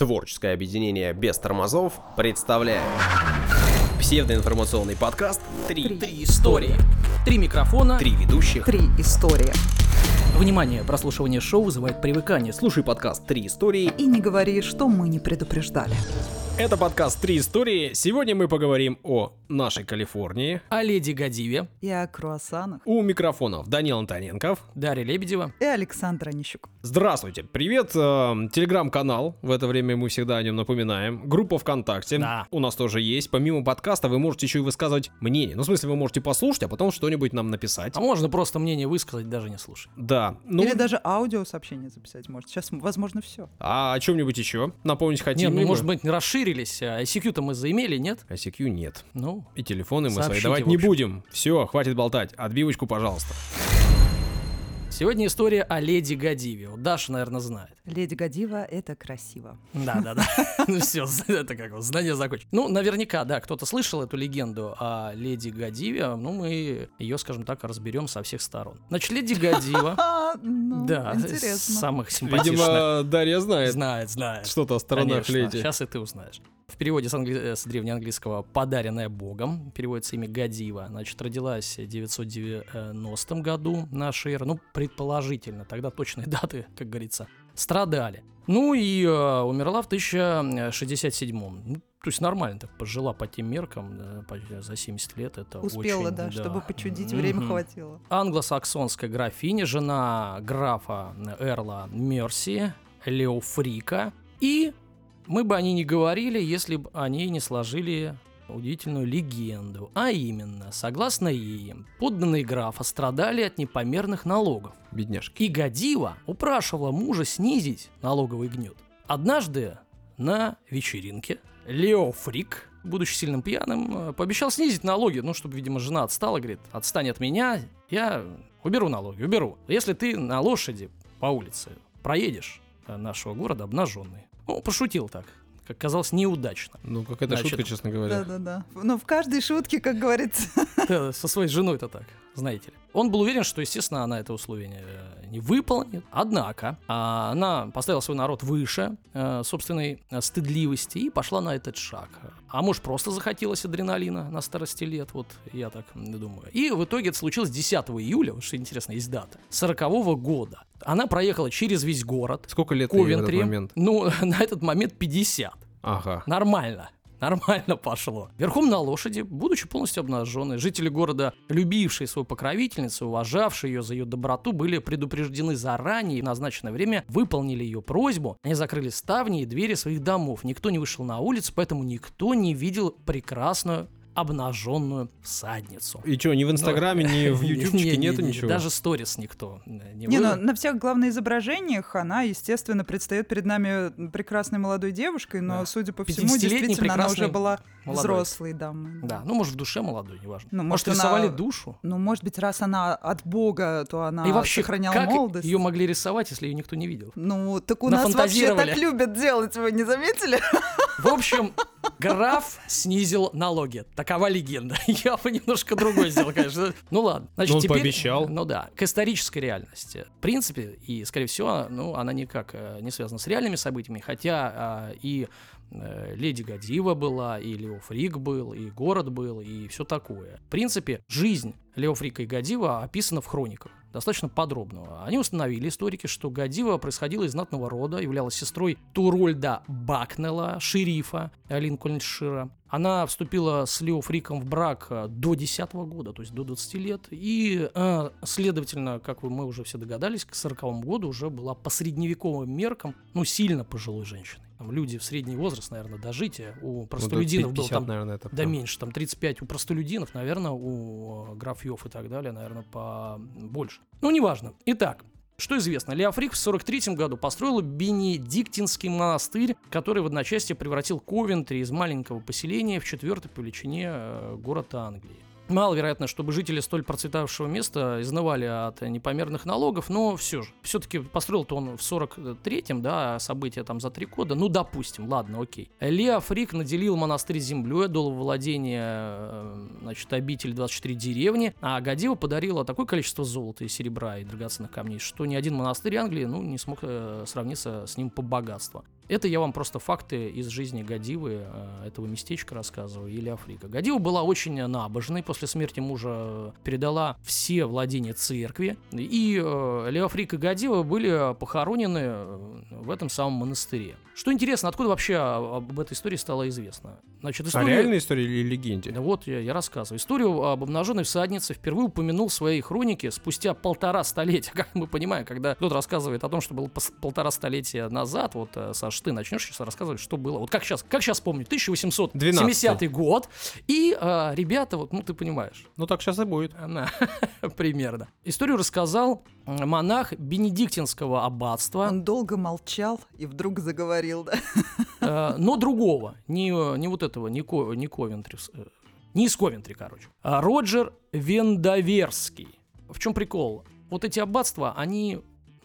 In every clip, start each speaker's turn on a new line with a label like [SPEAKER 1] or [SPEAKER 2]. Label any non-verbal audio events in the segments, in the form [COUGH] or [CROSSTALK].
[SPEAKER 1] Творческое объединение без тормозов представляет псевдоинформационный подкаст «Три,
[SPEAKER 2] Три истории. Три микрофона.
[SPEAKER 1] Три ведущих».
[SPEAKER 3] Три истории.
[SPEAKER 2] Внимание, прослушивание шоу вызывает привыкание. Слушай подкаст «Три истории».
[SPEAKER 3] И не говори, что мы не предупреждали.
[SPEAKER 4] Это подкаст «Три истории». Сегодня мы поговорим о нашей Калифорнии.
[SPEAKER 2] О леди Гадиве,
[SPEAKER 3] И о круассанах.
[SPEAKER 4] У микрофонов Данил Антоненков.
[SPEAKER 2] Дарья Лебедева.
[SPEAKER 3] И Александр Онищук.
[SPEAKER 4] Здравствуйте, привет. э, Телеграм-канал, в это время мы всегда о нем напоминаем. Группа ВКонтакте
[SPEAKER 2] Да.
[SPEAKER 4] у нас тоже есть. Помимо подкаста вы можете еще и высказывать мнение. Ну, в смысле, вы можете послушать, а потом что-нибудь нам написать.
[SPEAKER 2] А можно просто мнение высказать, даже не слушать.
[SPEAKER 4] Да. Ну,
[SPEAKER 3] Или даже аудиосообщение записать может. Сейчас, возможно, все.
[SPEAKER 4] а о чем-нибудь еще? Напомнить хотим?
[SPEAKER 2] Нет, ну, может быть, не расширились. А ICQ-то мы заимели, нет?
[SPEAKER 4] ICQ нет.
[SPEAKER 2] Ну,
[SPEAKER 4] И телефоны мы свои давать не будем. Все, хватит болтать. Отбивочку, пожалуйста.
[SPEAKER 2] Сегодня история о леди Гадиве. Вот Даша, наверное, знает.
[SPEAKER 3] Леди Гадива — это красиво.
[SPEAKER 2] Да, да, да. Ну все, [LAUGHS] это как вот, знание закончено. Ну, наверняка, да, кто-то слышал эту легенду о леди Гадиве. Ну, мы ее, скажем так, разберем со всех сторон. Значит, леди Гадива, [LAUGHS]
[SPEAKER 3] ну,
[SPEAKER 2] да, самых симпатичных.
[SPEAKER 4] Видимо, Дарья знает
[SPEAKER 2] Знает, знает.
[SPEAKER 4] что-то о сторонах леди.
[SPEAKER 2] Сейчас и ты узнаешь. В переводе с, англи- э, с древнеанглийского «подаренная Богом» переводится имя Гадива. Значит, родилась в 990 году нашей эры. Ну, предположительно, тогда точные [LAUGHS] даты, как говорится, страдали. Ну и э, умерла в 1067 ну, то есть нормально так пожила по тем меркам, да, за 70 лет это
[SPEAKER 3] Успела,
[SPEAKER 2] очень,
[SPEAKER 3] да, чтобы почудить, время
[SPEAKER 2] Мгм.
[SPEAKER 3] хватило.
[SPEAKER 2] англосаксонская графиня, жена графа Эрла Мерси, Леофрика. И мы бы о ней не говорили, если бы о ней не сложили удивительную легенду. А именно, согласно ей, подданные графа страдали от непомерных налогов.
[SPEAKER 4] Бедняжки.
[SPEAKER 2] И Гадива упрашивала мужа снизить налоговый гнет. Однажды на вечеринке Лео Фрик, будучи сильным пьяным, э, пообещал снизить налоги, ну, чтобы, видимо, жена отстала, говорит, отстань от меня, я уберу налоги, уберу. Если ты на лошади по улице проедешь э, нашего города обнаженный. Ну, пошутил так, как казалось, неудачно.
[SPEAKER 4] Ну, какая-то
[SPEAKER 2] Значит,
[SPEAKER 4] шутка, честно говоря.
[SPEAKER 3] Да-да-да. Но в каждой шутке, как говорится, [LAUGHS]
[SPEAKER 2] Да, Со своей женой-то так, знаете ли. Он был уверен, что, естественно, она это условие э, не выполнит. Однако а, она поставила свой народ выше э, собственной э, стыдливости и пошла на этот шаг. А может, просто захотелось адреналина на старости лет, вот я так думаю. И в итоге это случилось 10 июля, вот что интересно, есть дата, 40 года. Она проехала через весь город,
[SPEAKER 4] Сколько лет ей в этот
[SPEAKER 2] Ковентри.
[SPEAKER 4] момент?
[SPEAKER 2] Ну, [LAUGHS] на этот момент 50.
[SPEAKER 4] Ага.
[SPEAKER 2] Нормально. [LAUGHS] Нормально пошло. Верхом на лошади, будучи полностью обнаженной, жители города, любившие свою покровительницу, уважавшие ее за ее доброту, были предупреждены заранее и назначенное время выполнили ее просьбу. Они закрыли ставни и двери своих домов. Никто не вышел на улицу, поэтому никто не видел прекрасную обнаженную всадницу.
[SPEAKER 4] И что, ни в Инстаграме, ни в [LAUGHS] Ютубчике
[SPEAKER 2] Не, не,
[SPEAKER 4] нету
[SPEAKER 2] не,
[SPEAKER 4] ничего?
[SPEAKER 2] Даже сторис никто э, не,
[SPEAKER 3] Не, ну, на всех главных изображениях она, естественно, предстает перед нами прекрасной молодой девушкой, но,
[SPEAKER 2] Да.
[SPEAKER 3] судя по всему,
[SPEAKER 2] 50-летней
[SPEAKER 3] действительно, она уже была
[SPEAKER 2] молодой.
[SPEAKER 3] взрослой дамой.
[SPEAKER 2] Да, ну может в душе молодой, неважно.
[SPEAKER 3] Ну,
[SPEAKER 2] может,
[SPEAKER 3] может,
[SPEAKER 2] рисовали
[SPEAKER 3] она-
[SPEAKER 2] душу.
[SPEAKER 3] Ну, может быть, раз она от Бога, то она
[SPEAKER 2] и вообще,
[SPEAKER 3] сохраняла
[SPEAKER 2] как
[SPEAKER 3] молодость.
[SPEAKER 2] ее могли рисовать, если ее никто не видел?
[SPEAKER 3] Ну, так у нас вообще так любят делать, вы не заметили?
[SPEAKER 2] В общем, граф снизил налоги. Такова легенда. [LAUGHS] Я бы немножко другой сделал, конечно. Ну ладно. Значит,
[SPEAKER 4] Ну, он
[SPEAKER 2] теперь,
[SPEAKER 4] пообещал.
[SPEAKER 2] Ну да, к исторической реальности. В принципе, и, скорее всего, ну, она никак э, не связана с реальными событиями, хотя а, и э, Леди Гадива была, и Лео Фрик был, и город был, и все такое. В принципе, жизнь Лео Фрика и Гадива описана в хрониках достаточно подробно. Они установили, историки, что Гадива происходила из знатного рода, являлась сестрой Турольда Бакнелла, шерифа Линкольншира. Она вступила с Лео Фриком в брак э, до 10 года, то есть до 20 лет. И, э, следовательно, как мы уже все догадались, к 40 году уже была по средневековым меркам, ну, сильно пожилой женщиной. Там люди в средний возраст, наверное, дожития. У
[SPEAKER 4] Ну,
[SPEAKER 2] простолюдинов было
[SPEAKER 4] 50,
[SPEAKER 2] там
[SPEAKER 4] наверное, это
[SPEAKER 2] да меньше, там 35 у простолюдинов, наверное, у э, графьев и так далее, наверное, по больше. Ну, неважно. Итак, что известно, Леофрик в 43 году построил Бенедиктинский монастырь, который в одночасье превратил Ковентри из маленького поселения в четвертый по величине э, город Англии. Маловероятно, чтобы жители столь процветавшего места изнывали от непомерных налогов, но все же. Все-таки построил-то он в 43-м, да, события там за три года. Ну, допустим, ладно, окей. Лео Фрик наделил монастырь землей, дал владение, э, значит, обитель 24 деревни, а Гадива подарила такое количество золота и серебра и драгоценных камней, что ни один монастырь Англии, ну, не смог э, сравниться с ним по богатству. Это я вам просто факты из жизни Гадивы, э, этого местечка рассказываю, или Африка. Гадива была очень набожной, после смерти мужа передала все владения церкви, и э, Леофрик и Гадива были похоронены э, в этом самом монастыре. Что интересно, откуда вообще об этой истории стало известно? Значит,
[SPEAKER 4] А
[SPEAKER 2] история...
[SPEAKER 4] реальная история или легенде?
[SPEAKER 2] Вот я, я рассказываю. Историю об обнаженной всаднице впервые упомянул в своей хронике спустя полтора столетия. [LAUGHS] Как мы понимаем, когда кто-то рассказывает о том, что было полтора столетия назад, вот, э, Саш, ты начнешь сейчас рассказывать, что было. Вот как сейчас, как сейчас помню, 1870 год, и э, ребята, вот, ну ты понимаешь,
[SPEAKER 4] Ну так сейчас и будет.
[SPEAKER 2] она [LAUGHS] примерно. Историю рассказал монах Бенедиктинского аббатства,
[SPEAKER 3] Он долго молчал и вдруг заговорил, да?
[SPEAKER 2] Э, но другого, не, не вот этого, не, Ко- не Ковентри, э, не из Ковентри, короче. А Роджер Вендаверский. В чем прикол? Вот эти аббатства, они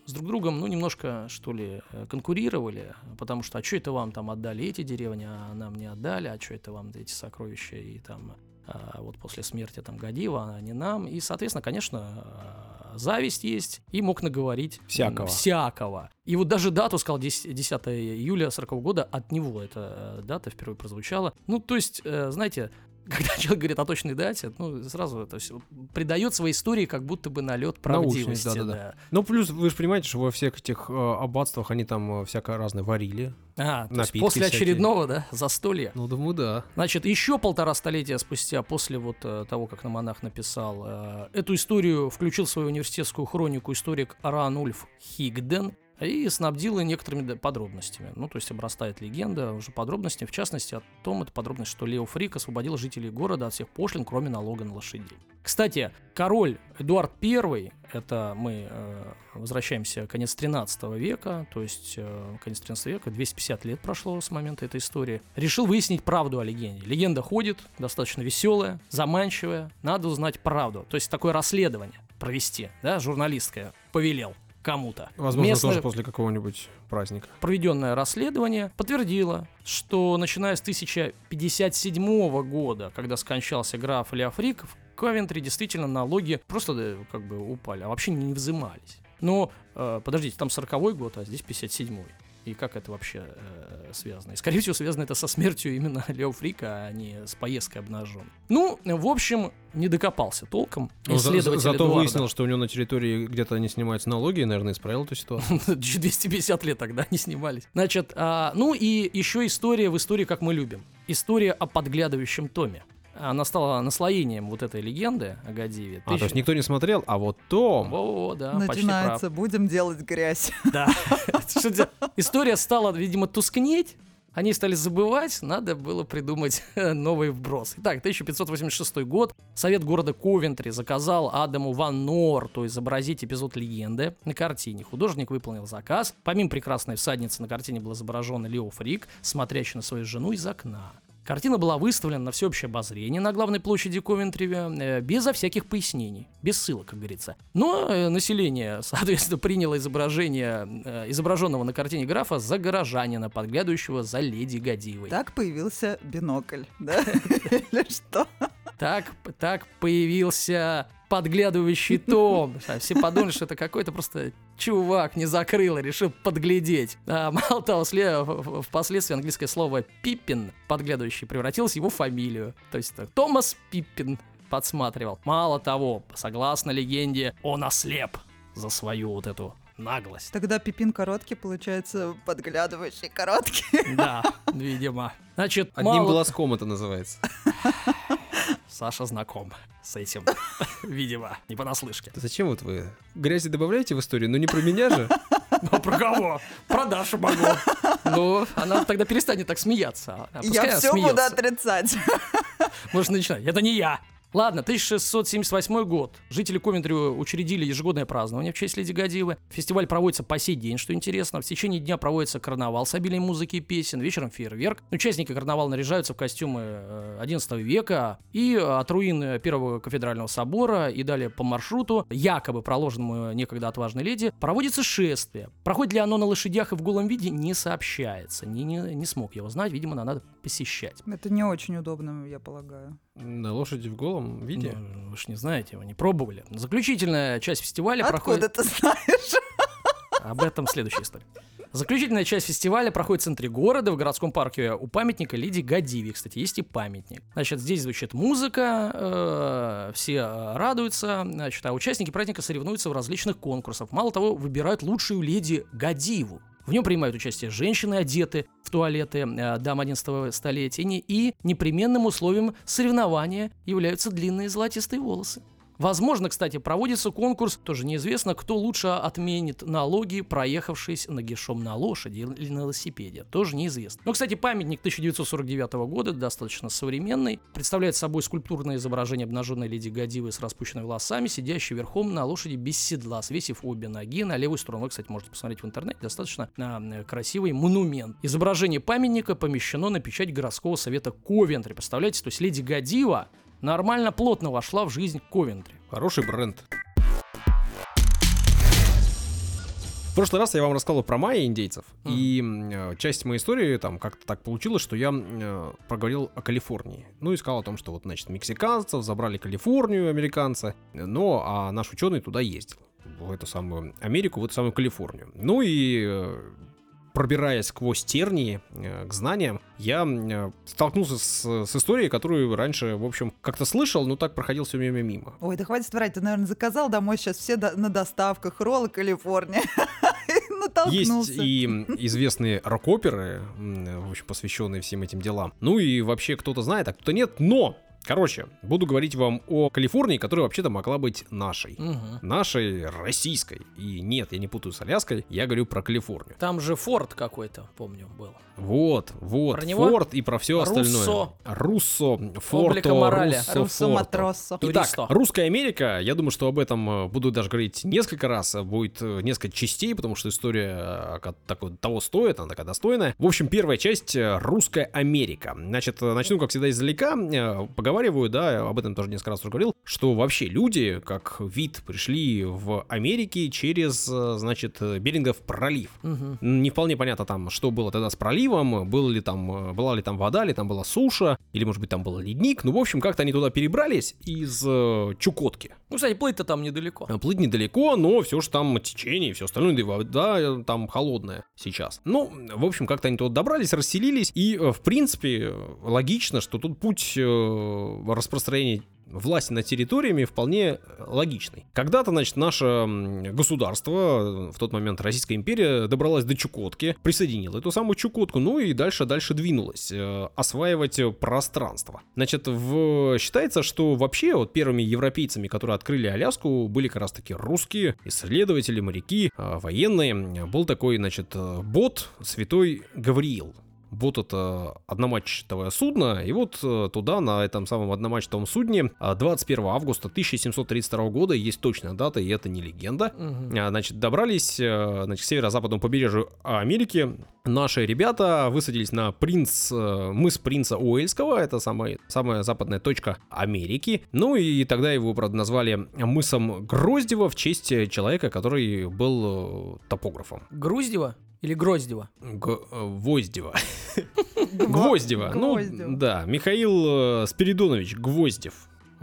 [SPEAKER 2] с друг другом, ну, немножко, что ли, э, конкурировали, потому что, а что это вам там отдали эти деревни, а нам не отдали, а что это вам эти сокровища и там а, вот после смерти там Гадива, а не нам. И, соответственно, конечно, а, зависть есть, и мог наговорить
[SPEAKER 4] Всякого.
[SPEAKER 2] всякого. И вот даже дату сказал 10, 10 июля 40 года, от него эта э, дата впервые прозвучала. Ну, то есть, э, знаете, когда [LAUGHS] человек говорит о точной дате, ну, сразу это все придает своей истории как будто бы налет
[SPEAKER 4] Научность,
[SPEAKER 2] правдивости.
[SPEAKER 4] да-да-да.
[SPEAKER 2] да.
[SPEAKER 4] Ну, плюс вы же понимаете, что во всех этих э, аббатствах они там э, всякое разное варили.
[SPEAKER 2] А, то есть после
[SPEAKER 4] всякие.
[SPEAKER 2] очередного, да, застолья.
[SPEAKER 4] Ну, думаю, да.
[SPEAKER 2] Значит, еще полтора столетия спустя, после вот э, того, как Намонах написал, э, эту историю включил в свою университетскую хронику историк Ранульф Хигден и снабдил ее некоторыми подробностями. Ну, то есть обрастает легенда уже подробностями, в частности, о том, это подробность, что Лео Фрик освободил жителей города от всех пошлин, кроме налога на лошадей. Кстати, король Эдуард I, это мы э, возвращаемся конец 13 века, то есть э, конец 13 века, 250 лет прошло с момента этой истории, решил выяснить правду о легенде. Легенда ходит, достаточно веселая, заманчивая, надо узнать правду. То есть такое расследование провести, да, журналистское повелел кому-то.
[SPEAKER 4] Возможно,
[SPEAKER 2] Местное-
[SPEAKER 4] тоже после какого-нибудь праздника.
[SPEAKER 2] проведенное расследование подтвердило, что начиная с 1057 года, когда скончался граф Леофрик, в Ковентри действительно налоги просто как бы упали, а вообще не взимались. Но, э, подождите, там 40 год, а здесь 57-й. И как это вообще э, связано? И, скорее всего, связано это со смертью именно [LAUGHS] Лео Фрика, а не с поездкой обнажен. Ну, в общем, не докопался толком.
[SPEAKER 4] Ну, за-
[SPEAKER 2] исследователь
[SPEAKER 4] зато
[SPEAKER 2] Эдуарда.
[SPEAKER 4] выяснил, что у него на территории где-то не снимаются налоги, и, наверное, исправил эту ситуацию. [LAUGHS]
[SPEAKER 2] 250 лет тогда не снимались. Значит, а, ну и еще история в истории, как мы любим. История о подглядывающем Томе. Она стала наслоением вот этой легенды о Гадиве.
[SPEAKER 4] А, то есть никто не смотрел, а вот Том...
[SPEAKER 2] Во-во, да.
[SPEAKER 3] Начинается, будем делать грязь. [LAUGHS]
[SPEAKER 2] Да. История стала, видимо, тускнеть. Они стали забывать, надо было придумать [LAUGHS] новый вброс. Итак, 1586 год. Совет города Ковентри заказал Адаму Ван Норту изобразить эпизод легенды на картине. Художник выполнил заказ. Помимо прекрасной всадницы на картине был изображен Лео Фрик, смотрящий на свою жену из окна. Картина была выставлена на всеобщее обозрение на главной площади Ковентри э, безо всяких пояснений, без ссылок, как говорится. Но э, население, [LAUGHS] соответственно, приняло изображение э, изображенного на картине графа за горожанина, подглядывающего за леди Гадивой.
[SPEAKER 3] Так появился бинокль, да? [LAUGHS] Или что?
[SPEAKER 2] Так, так появился подглядывающий том. [LAUGHS] А Все подумали, что это какой-то просто чувак не закрыл и решил подглядеть. А, [LAUGHS] мало того, сле- в- в- впоследствии английское слово «пиппин» подглядывающий превратилось в его фамилию. То есть так, Томас Пиппин подсматривал. Мало того, согласно легенде, он ослеп за свою вот эту наглость.
[SPEAKER 3] Тогда Пипин короткий, получается, подглядывающий короткий.
[SPEAKER 2] Да, [LAUGHS] видимо. Значит,
[SPEAKER 4] Одним
[SPEAKER 2] мало-
[SPEAKER 4] глазком это называется.
[SPEAKER 2] Саша знаком с этим, [LAUGHS] видимо, не понаслышке.
[SPEAKER 4] Зачем вот вы грязи добавляете в историю? Ну не про меня же. [LAUGHS]
[SPEAKER 2] Ну, про кого? Про Дашу могу. Ну, она тогда перестанет так смеяться. А
[SPEAKER 3] Я все буду отрицать.
[SPEAKER 2] Можно начинать. Это не я. Ладно, 1678 год. Жители Ковентри учредили ежегодное празднование в честь Леди Гадивы. Фестиваль проводится по сей день, что интересно. В течение дня проводится карнавал с обилием музыки и песен. Вечером фейерверк. Участники карнавала наряжаются в костюмы э, 11 века. И от руин первого кафедрального собора и далее по маршруту, якобы проложенному некогда отважной леди, проводится шествие. Проходит ли оно на лошадях и в голом виде, не сообщается. Не, не, не смог я узнать. Видимо, надо посещать.
[SPEAKER 3] Это не очень удобно, я полагаю.
[SPEAKER 4] На лошади в голом виде.
[SPEAKER 2] Ну, вы ж не знаете, вы не пробовали. Заключительная часть фестиваля проходит...
[SPEAKER 3] Откуда ты знаешь? [LAUGHS]
[SPEAKER 2] Об этом следующая история. Заключительная часть фестиваля проходит в центре города, в городском парке у памятника Лиди Гадиве. Кстати, есть и памятник. Значит, здесь звучит музыка, э, все э, радуются, значит, а участники праздника соревнуются в различных конкурсах. Мало того, выбирают лучшую Леди Гадиву. В нем принимают участие женщины, одеты в туалеты э, дам 11 столетия, и непременным условием соревнования являются длинные золотистые волосы. Возможно, кстати, проводится конкурс, тоже неизвестно, кто лучше отменит налоги, проехавшись нагишом на лошади или на велосипеде. Тоже неизвестно. Но, кстати, памятник 1949 года, достаточно современный, представляет собой скульптурное изображение обнаженной леди Гадивы с распущенными волосами, сидящей верхом на лошади без седла, свесив обе ноги на левую сторону. Вы, кстати, можете посмотреть в интернете, достаточно э, красивый монумент. Изображение памятника помещено на печать городского совета Ковентри. Представляете, то есть леди Гадива нормально плотно вошла в жизнь Ковентри.
[SPEAKER 4] Хороший бренд. В прошлый раз я вам рассказывал про майя индейцев, и м, э, часть моей истории там как-то так получилось, что я э, проговорил о Калифорнии. Ну и сказал о том, что вот, значит, мексиканцев забрали Калифорнию, американцы, но а наш ученый туда ездил, в эту самую Америку, в эту самую Калифорнию. Ну и э, пробираясь сквозь тернии э, к знаниям, я э, столкнулся с, с историей, которую раньше, в общем, как-то слышал, но так проходил все время мимо.
[SPEAKER 3] Ой, да хватит врать, ты, наверное, заказал домой сейчас все до- на доставках. Роллы Калифорния. [LAUGHS]
[SPEAKER 4] Есть и известные рок-оперы, м, в общем, посвященные всем этим делам. Ну и вообще кто-то знает, а кто-то нет. Но, короче, буду говорить вам о Калифорнии, которая вообще-то могла быть нашей.
[SPEAKER 2] Мгм.
[SPEAKER 4] Нашей российской. И нет, я не путаю с Аляской, я говорю про Калифорнию.
[SPEAKER 2] Там же форт какой-то, помню, был.
[SPEAKER 4] Вот, вот,
[SPEAKER 2] Про него?
[SPEAKER 4] Форд и про все остальное.
[SPEAKER 2] Руссо.
[SPEAKER 4] Руссо, Форто. Руссо,
[SPEAKER 3] Руссо
[SPEAKER 4] Форто.
[SPEAKER 3] Матросо.
[SPEAKER 4] Итак, русская Америка, я думаю, что об этом э, буду даже говорить несколько раз, э, будет э, несколько частей, потому что история такой, того стоит, она такая достойная. В общем, первая часть русская Америка. Значит, начну, как всегда, издалека, э, поговариваю, да, об этом тоже несколько раз уже говорил, что вообще люди, как вид, пришли в Америке через, э, значит, э, Берингов пролив.
[SPEAKER 2] Мгм.
[SPEAKER 4] Не вполне понятно там, что было тогда с проливом, было ли там, э, была ли там вода, или там была суша, или, может быть, там был ледник. Ну, в общем, как-то они туда перебрались из э, Чукотки.
[SPEAKER 2] Ну, кстати, плыть-то там недалеко.
[SPEAKER 4] Плыть недалеко, но все же там течение и все остальное, да и вода там холодная сейчас. Ну, в общем, как-то они туда добрались, расселились, и, в принципе, логично, что тут путь э, распространения власти над территориями вполне логичный. Когда-то, значит, наше государство, э, в тот момент Российская империя, добралась до Чукотки, присоединила эту самую Чукотку, ну и дальше, дальше двинулась э, осваивать пространство. Значит, в... считается, что вообще вот первыми европейцами, которые открыли Аляску, были как раз таки русские исследователи, моряки, э, военные. Был такой, значит, бот Святой Гавриил. Бот это одномачтовое судно, и вот э, туда, на этом самом одномачтовом судне, а, 21 августа 1732 года, есть точная дата, и это не легенда, а, Значит, добрались э, значит, к северо-западному побережью Америки. Наши ребята высадились на принц, э, мыс принца Уэльского, это самая, самая западная точка Америки. Ну и тогда его, правда, назвали мысом Гроздева в честь человека, который был топографом.
[SPEAKER 2] Груздева или Гроздева?
[SPEAKER 4] Г- э, Гвоздева. [LAUGHS] Гвоздева. Ну,
[SPEAKER 3] Гвоздева.
[SPEAKER 4] да, Михаил э, Спиридонович Гвоздев.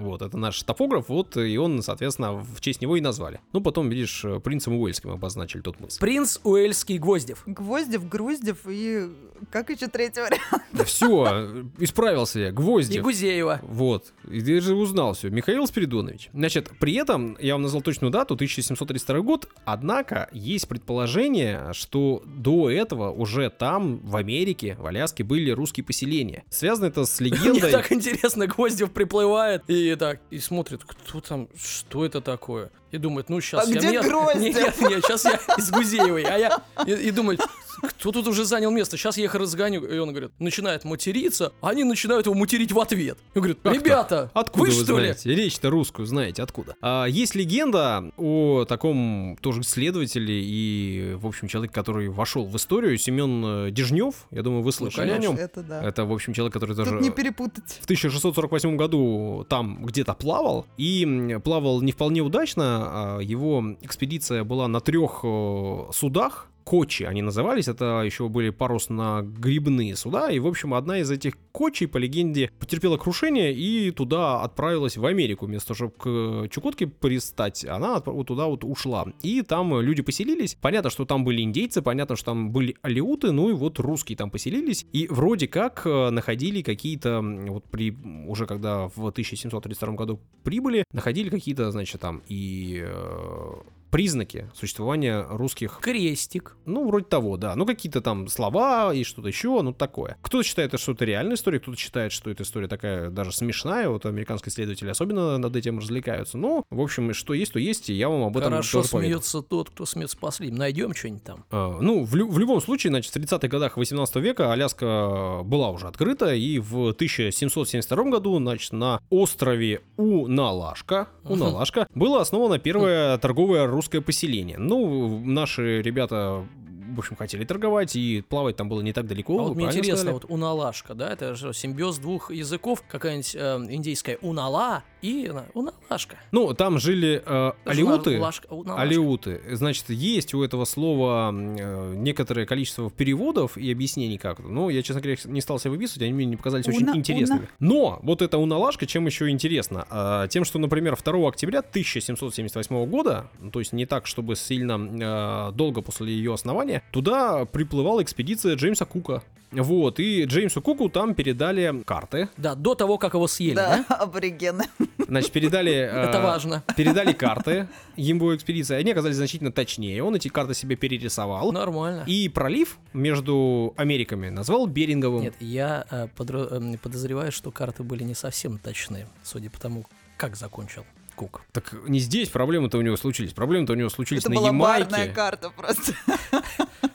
[SPEAKER 4] Вот, это наш топограф, вот, и он, соответственно, в честь него и назвали. Ну, потом, видишь, э, принцем Уэльским обозначили тот мыс.
[SPEAKER 2] Принц Уэльский Гвоздев.
[SPEAKER 3] Гвоздев, Груздев и... Как еще третий вариант?
[SPEAKER 4] Да все, исправился я,
[SPEAKER 2] И
[SPEAKER 4] Гвоздев.
[SPEAKER 2] Гузеева.
[SPEAKER 4] Вот, и ты же узнал все. Михаил Спиридонович. Значит, при этом, я вам назвал точную дату, 1732 год, однако есть предположение, что до этого уже там, в Америке, в Аляске, были русские поселения. Связано это с [LAUGHS]
[SPEAKER 2] Мне
[SPEAKER 4] легендой...
[SPEAKER 2] так интересно, Гвоздев приплывает и так, и смотрит, кто там, что это такое? И думает, ну сейчас
[SPEAKER 3] А
[SPEAKER 2] я...
[SPEAKER 3] где
[SPEAKER 2] нет,
[SPEAKER 3] Гроздев? [LAUGHS]
[SPEAKER 2] Нет, нет, сейчас я из Гузеевой, а я... И, и думает, кто тут уже занял место? Сейчас я их разгоню. И он говорит, начинает материться, а они начинают его материть в ответ. И говорит, ребята,
[SPEAKER 4] Откуда
[SPEAKER 2] вы,
[SPEAKER 4] вы,
[SPEAKER 2] что ли?
[SPEAKER 4] знаете? Речь-то русскую знаете, откуда? А, есть легенда о таком тоже исследователе и, в общем, человеке, который вошел в историю, Семен э, Дежнев. Я думаю, вы слышали о
[SPEAKER 2] конечно.
[SPEAKER 4] нем.
[SPEAKER 3] Это да.
[SPEAKER 4] Это, в общем, человек, который тоже
[SPEAKER 3] Тут не перепутать.
[SPEAKER 4] в 1648 году там где-то плавал, и плавал не вполне удачно. А Его экспедиция была на трех э, судах, кочи они назывались, это еще были парусно-грибные суда, и, в общем, одна из этих кочей, по легенде, потерпела крушение и туда отправилась в Америку, вместо того, чтобы к Чукотке пристать, она вот туда вот ушла. И там люди поселились, понятно, что там были индейцы, понятно, что там были алиуты, ну и вот русские там поселились, и вроде как э, находили какие-то, вот при, уже когда в 1732 году прибыли, находили какие-то, значит, там и э, признаки существования русских
[SPEAKER 2] Крестик.
[SPEAKER 4] ну, вроде того, да. Ну, какие-то там слова и что-то еще, ну, такое. Кто-то считает, что это реальная история, кто-то считает, что эта история такая даже смешная. Вот американские исследователи особенно над этим развлекаются. Ну, в общем, что есть, то есть, и я вам об этом
[SPEAKER 2] Хорошо смеется тот, кто смеется последним. Найдем что-нибудь там.
[SPEAKER 4] А, Ну, в, лю- в любом случае, значит, в 30-х годах 18 века Аляска была уже открыта, и в 1772 году, значит, на острове Уналашка, Уналашка было основано первое торговое русское поселение. Ну, наши ребята в общем, хотели торговать, и плавать там было не так далеко.
[SPEAKER 2] А вот мне интересно,
[SPEAKER 4] сказали.
[SPEAKER 2] вот уналашка, да, это же симбиоз двух языков, какая-нибудь э, индейская унала и э, уналашка.
[SPEAKER 4] Ну, там жили э, алиуты.
[SPEAKER 2] лашка- уналашка.
[SPEAKER 4] Алиуты. Значит, есть у этого слова э, некоторое количество переводов и объяснений как это. Но я, честно говоря, не стал себе выписывать, они мне не показались очень
[SPEAKER 3] Уна-
[SPEAKER 4] интересными. Но вот эта уналашка, чем еще интересно? А, тем, что, например, 2 октября 1778 года, ну, то есть не так, чтобы сильно э, долго после ее основания, туда приплывала экспедиция Джеймса Кука. Вот, и Джеймсу Куку там передали карты.
[SPEAKER 2] Да, до того, как его съели, да?
[SPEAKER 3] Да, [LAUGHS] аборигены.
[SPEAKER 4] Значит, передали... [LAUGHS] э,
[SPEAKER 2] Это важно.
[SPEAKER 4] Передали карты ему экспедиции. Они оказались значительно точнее. Он эти карты себе перерисовал.
[SPEAKER 2] Нормально.
[SPEAKER 4] И пролив между Америками назвал Беринговым.
[SPEAKER 2] Нет, я э, эм, подозреваю, что карты были не совсем точны, судя по тому, как закончил Кук.
[SPEAKER 4] Так не здесь проблемы-то у него случились. Проблемы-то у него случились
[SPEAKER 3] Это
[SPEAKER 4] на
[SPEAKER 3] была
[SPEAKER 4] Ямайке.
[SPEAKER 3] барная карта просто.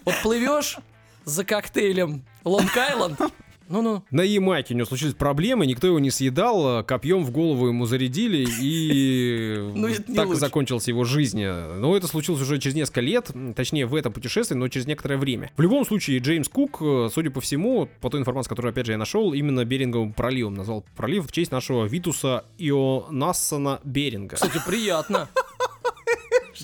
[SPEAKER 2] Вот плывешь за коктейлем Лонг-Айленд, ну-ну,
[SPEAKER 4] На Ямайке у него случились проблемы, никто его не съедал, копьем в голову ему зарядили, [LAUGHS] и
[SPEAKER 2] Ну,
[SPEAKER 4] так закончилась его жизнь. Но это случилось уже через несколько лет, точнее в этом путешествии, но через некоторое время. В любом случае, Джеймс Кук, э, судя по всему, по той информации, которую, опять же, я нашел, именно Беринговым проливом назвал пролив в честь нашего Витуса Ионассона Беринга.
[SPEAKER 2] кстати, приятно. [LAUGHS]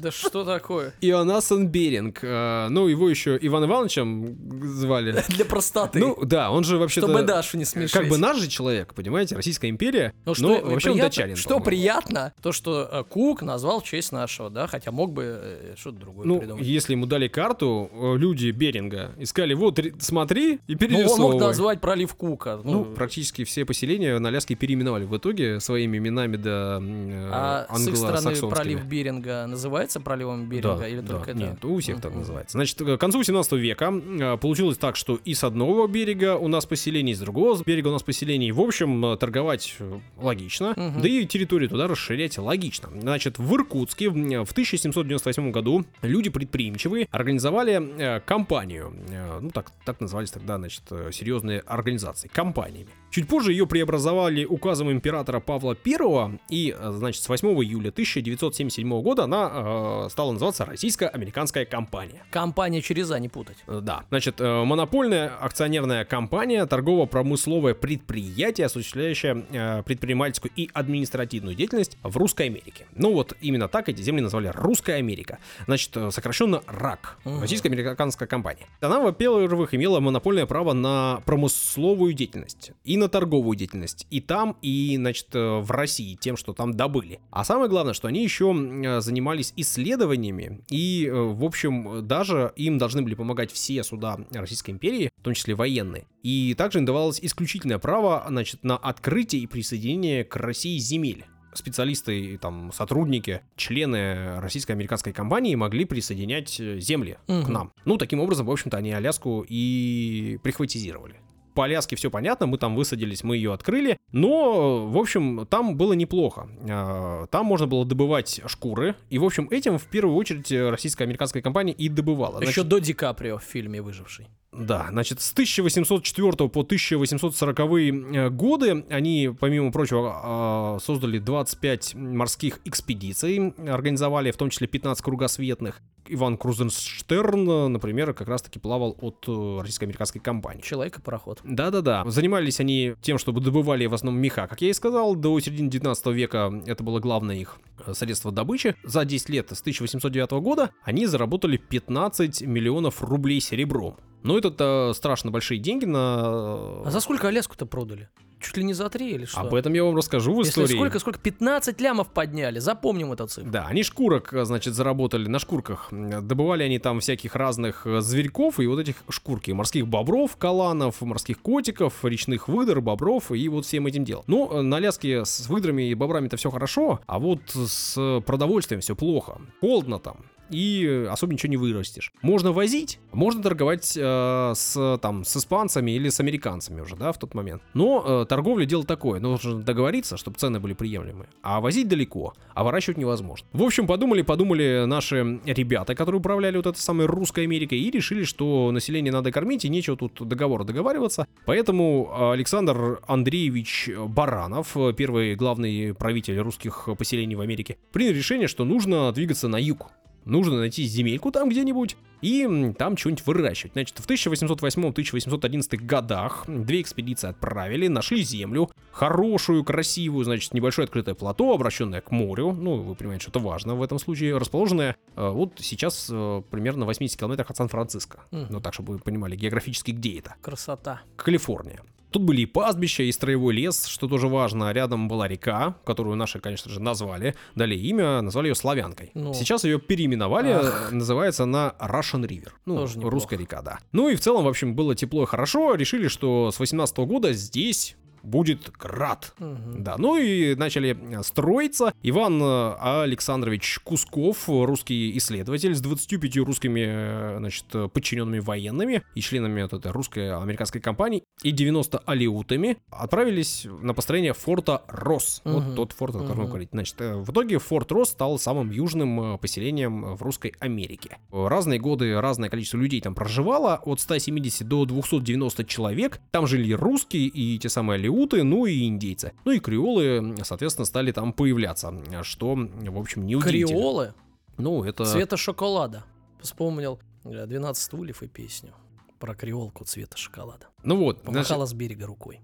[SPEAKER 2] Да что такое?
[SPEAKER 4] Ионассон Беринг. э, Ну, его еще Иван Ивановичем звали. [LAUGHS]
[SPEAKER 2] Для простоты.
[SPEAKER 4] Ну, да, он же вообще-то...
[SPEAKER 2] чтобы Дашу не смешить.
[SPEAKER 4] Как бы наш же человек, понимаете, Российская империя.
[SPEAKER 2] Ну, что,
[SPEAKER 4] но вообще он
[SPEAKER 2] приятно-
[SPEAKER 4] датчанин.
[SPEAKER 2] Что
[SPEAKER 4] по-моему.
[SPEAKER 2] приятно, то, что э, Кук назвал в честь нашего, да, хотя мог бы э, что-то другое
[SPEAKER 4] Ну,
[SPEAKER 2] придумать.
[SPEAKER 4] если ему дали карту, люди Беринга искали, вот, смотри и
[SPEAKER 2] Ну, он
[SPEAKER 4] перерисовывай.
[SPEAKER 2] мог назвать пролив Кука.
[SPEAKER 4] Ну,
[SPEAKER 2] Ну,
[SPEAKER 4] практически все поселения на Аляске переименовали в итоге своими именами до э,
[SPEAKER 2] а с их стороны
[SPEAKER 4] англосаксонскими.
[SPEAKER 2] пролив Беринга называется проливом Беринга
[SPEAKER 4] Да,
[SPEAKER 2] или
[SPEAKER 4] да,
[SPEAKER 2] только это?
[SPEAKER 4] Нет, у всех так называется. Значит, к концу 17 века э, получилось так, что и с одного берега у нас поселение, и с другого берега у нас поселение. В общем, э, торговать э, логично,
[SPEAKER 2] Мгм.
[SPEAKER 4] да и территорию туда расширять логично. Значит, в Иркутске в в 1798 году люди предприимчивые организовали компанию. Ну, так, так назывались тогда, значит, серьезные организации. Компаниями. Чуть позже ее преобразовали указом императора Павла I, и, э, значит, с 8 июля 1977 года она э, стала называться Российско-американская компания.
[SPEAKER 2] Компания через А не путать.
[SPEAKER 4] Э, Да, значит, э, монопольная акционерная компания, торгово-промысловое предприятие, осуществляющее э, предпринимательскую и административную деятельность в Русской Америке. Ну вот именно так эти земли назвали Русская Америка. Значит, э, сокращенно РАК,
[SPEAKER 2] Мгм.
[SPEAKER 4] российско-американская компания. Она, во-первых, имела монопольное право на промысловую деятельность и на торговую деятельность. И там, и, значит, э, в России, тем, что там добыли. А самое главное, что они еще э, занимались исследованиями, и, э, в общем, даже им должны были помогать все суда Российской империи, в том числе военные. И также им давалось исключительное право, значит, на открытие и присоединение к России земель специалисты, там сотрудники, члены российско-американской компании могли присоединять земли к
[SPEAKER 2] Мгм.
[SPEAKER 4] нам. Ну, таким образом, в общем-то, они Аляску и прихватизировали. По Аляске все понятно, мы там высадились, мы ее открыли, но, в общем, там было неплохо. А, Там можно было добывать шкуры, и, в общем, этим в первую очередь российско-американская компания и добывала.
[SPEAKER 2] Еще
[SPEAKER 4] Значит,
[SPEAKER 2] до Ди Каприо в фильме «Выживший».
[SPEAKER 4] Да, значит, с 1804 по 1840 э, годы они, помимо прочего, а, создали 25 морских экспедиций, организовали в том числе 15 кругосветных. Иван Крузенштерн, например, как раз-таки плавал от э, российско-американской компании.
[SPEAKER 2] Человек и пароход.
[SPEAKER 4] Да-да-да. Занимались они тем, чтобы добывали в основном меха, как я и сказал. До середины 19 века это было главное их э, средство добычи. За 10 лет с 1809 года они заработали 15 миллионов рублей серебром. Но это страшно большие деньги на...
[SPEAKER 2] А за сколько Аляску-то продали? Чуть ли не за три или что?
[SPEAKER 4] Об этом я вам расскажу в
[SPEAKER 2] Если
[SPEAKER 4] истории.
[SPEAKER 2] сколько, сколько? 15 лямов подняли. Запомним эту цифру.
[SPEAKER 4] Да, они шкурок, значит, заработали на шкурках. Добывали они там всяких разных э, зверьков и вот этих шкурки. Морских бобров, каланов, морских котиков, речных выдр, бобров и вот всем этим делом. Ну, на Аляске с выдрами и бобрами-то все хорошо, а вот с продовольствием все плохо. Холодно там и особо ничего не вырастешь. Можно возить, можно торговать э, с, там, с испанцами или с американцами уже, да, в тот момент. Но э, торговля дело такое, нужно договориться, чтобы цены были приемлемые. А возить далеко, а выращивать невозможно. В общем, подумали, подумали наши ребята, которые управляли вот этой самой русской Америкой, и решили, что население надо кормить, и нечего тут договор договариваться. Поэтому Александр Андреевич Баранов, первый главный правитель русских поселений в Америке, принял решение, что нужно двигаться на юг. Нужно найти земельку там где-нибудь и там что-нибудь выращивать. Значит, в 1808-1811 годах две экспедиции отправили, нашли землю, хорошую, красивую, значит, небольшое открытое плато, обращенное к морю, ну, вы понимаете, что это важно в этом случае, расположенное э, вот сейчас э, примерно в 80 километрах от Сан-Франциско. Mm. Ну, так, чтобы вы понимали географически, где это.
[SPEAKER 2] Красота.
[SPEAKER 4] Калифорния. Тут были и пастбища, и строевой лес, что тоже важно. Рядом была река, которую наши, конечно же, назвали. Дали имя, назвали ее Славянкой. Ну. Сейчас ее переименовали, Ах. называется она Russian River. Ну, тоже русская река, да. Ну и в целом, в общем, было тепло и хорошо. Решили, что с 18 года здесь будет град. Угу. Да, ну и начали строиться. Иван э, Александрович Кусков, русский исследователь с 25 русскими, э, значит, подчиненными военными и членами вот этой русской американской компании и 90 алиутами отправились на построение форта Рос. Угу. Вот тот форт, о котором угу. говорить. Значит, э, в итоге форт Рос стал самым южным поселением в русской Америке. Разные годы разное количество людей там проживало, от 170 до 290 человек. Там жили русские и те самые алиуты алиуты, ну и индейцы. Ну и креолы, соответственно, стали там появляться, что, в общем, не удивительно.
[SPEAKER 2] Креолы?
[SPEAKER 4] Ну, это...
[SPEAKER 2] Цвета шоколада. Вспомнил 12 э, стульев и песню про креолку цвета шоколада.
[SPEAKER 4] Ну вот.
[SPEAKER 2] Помахала значит... с берега рукой.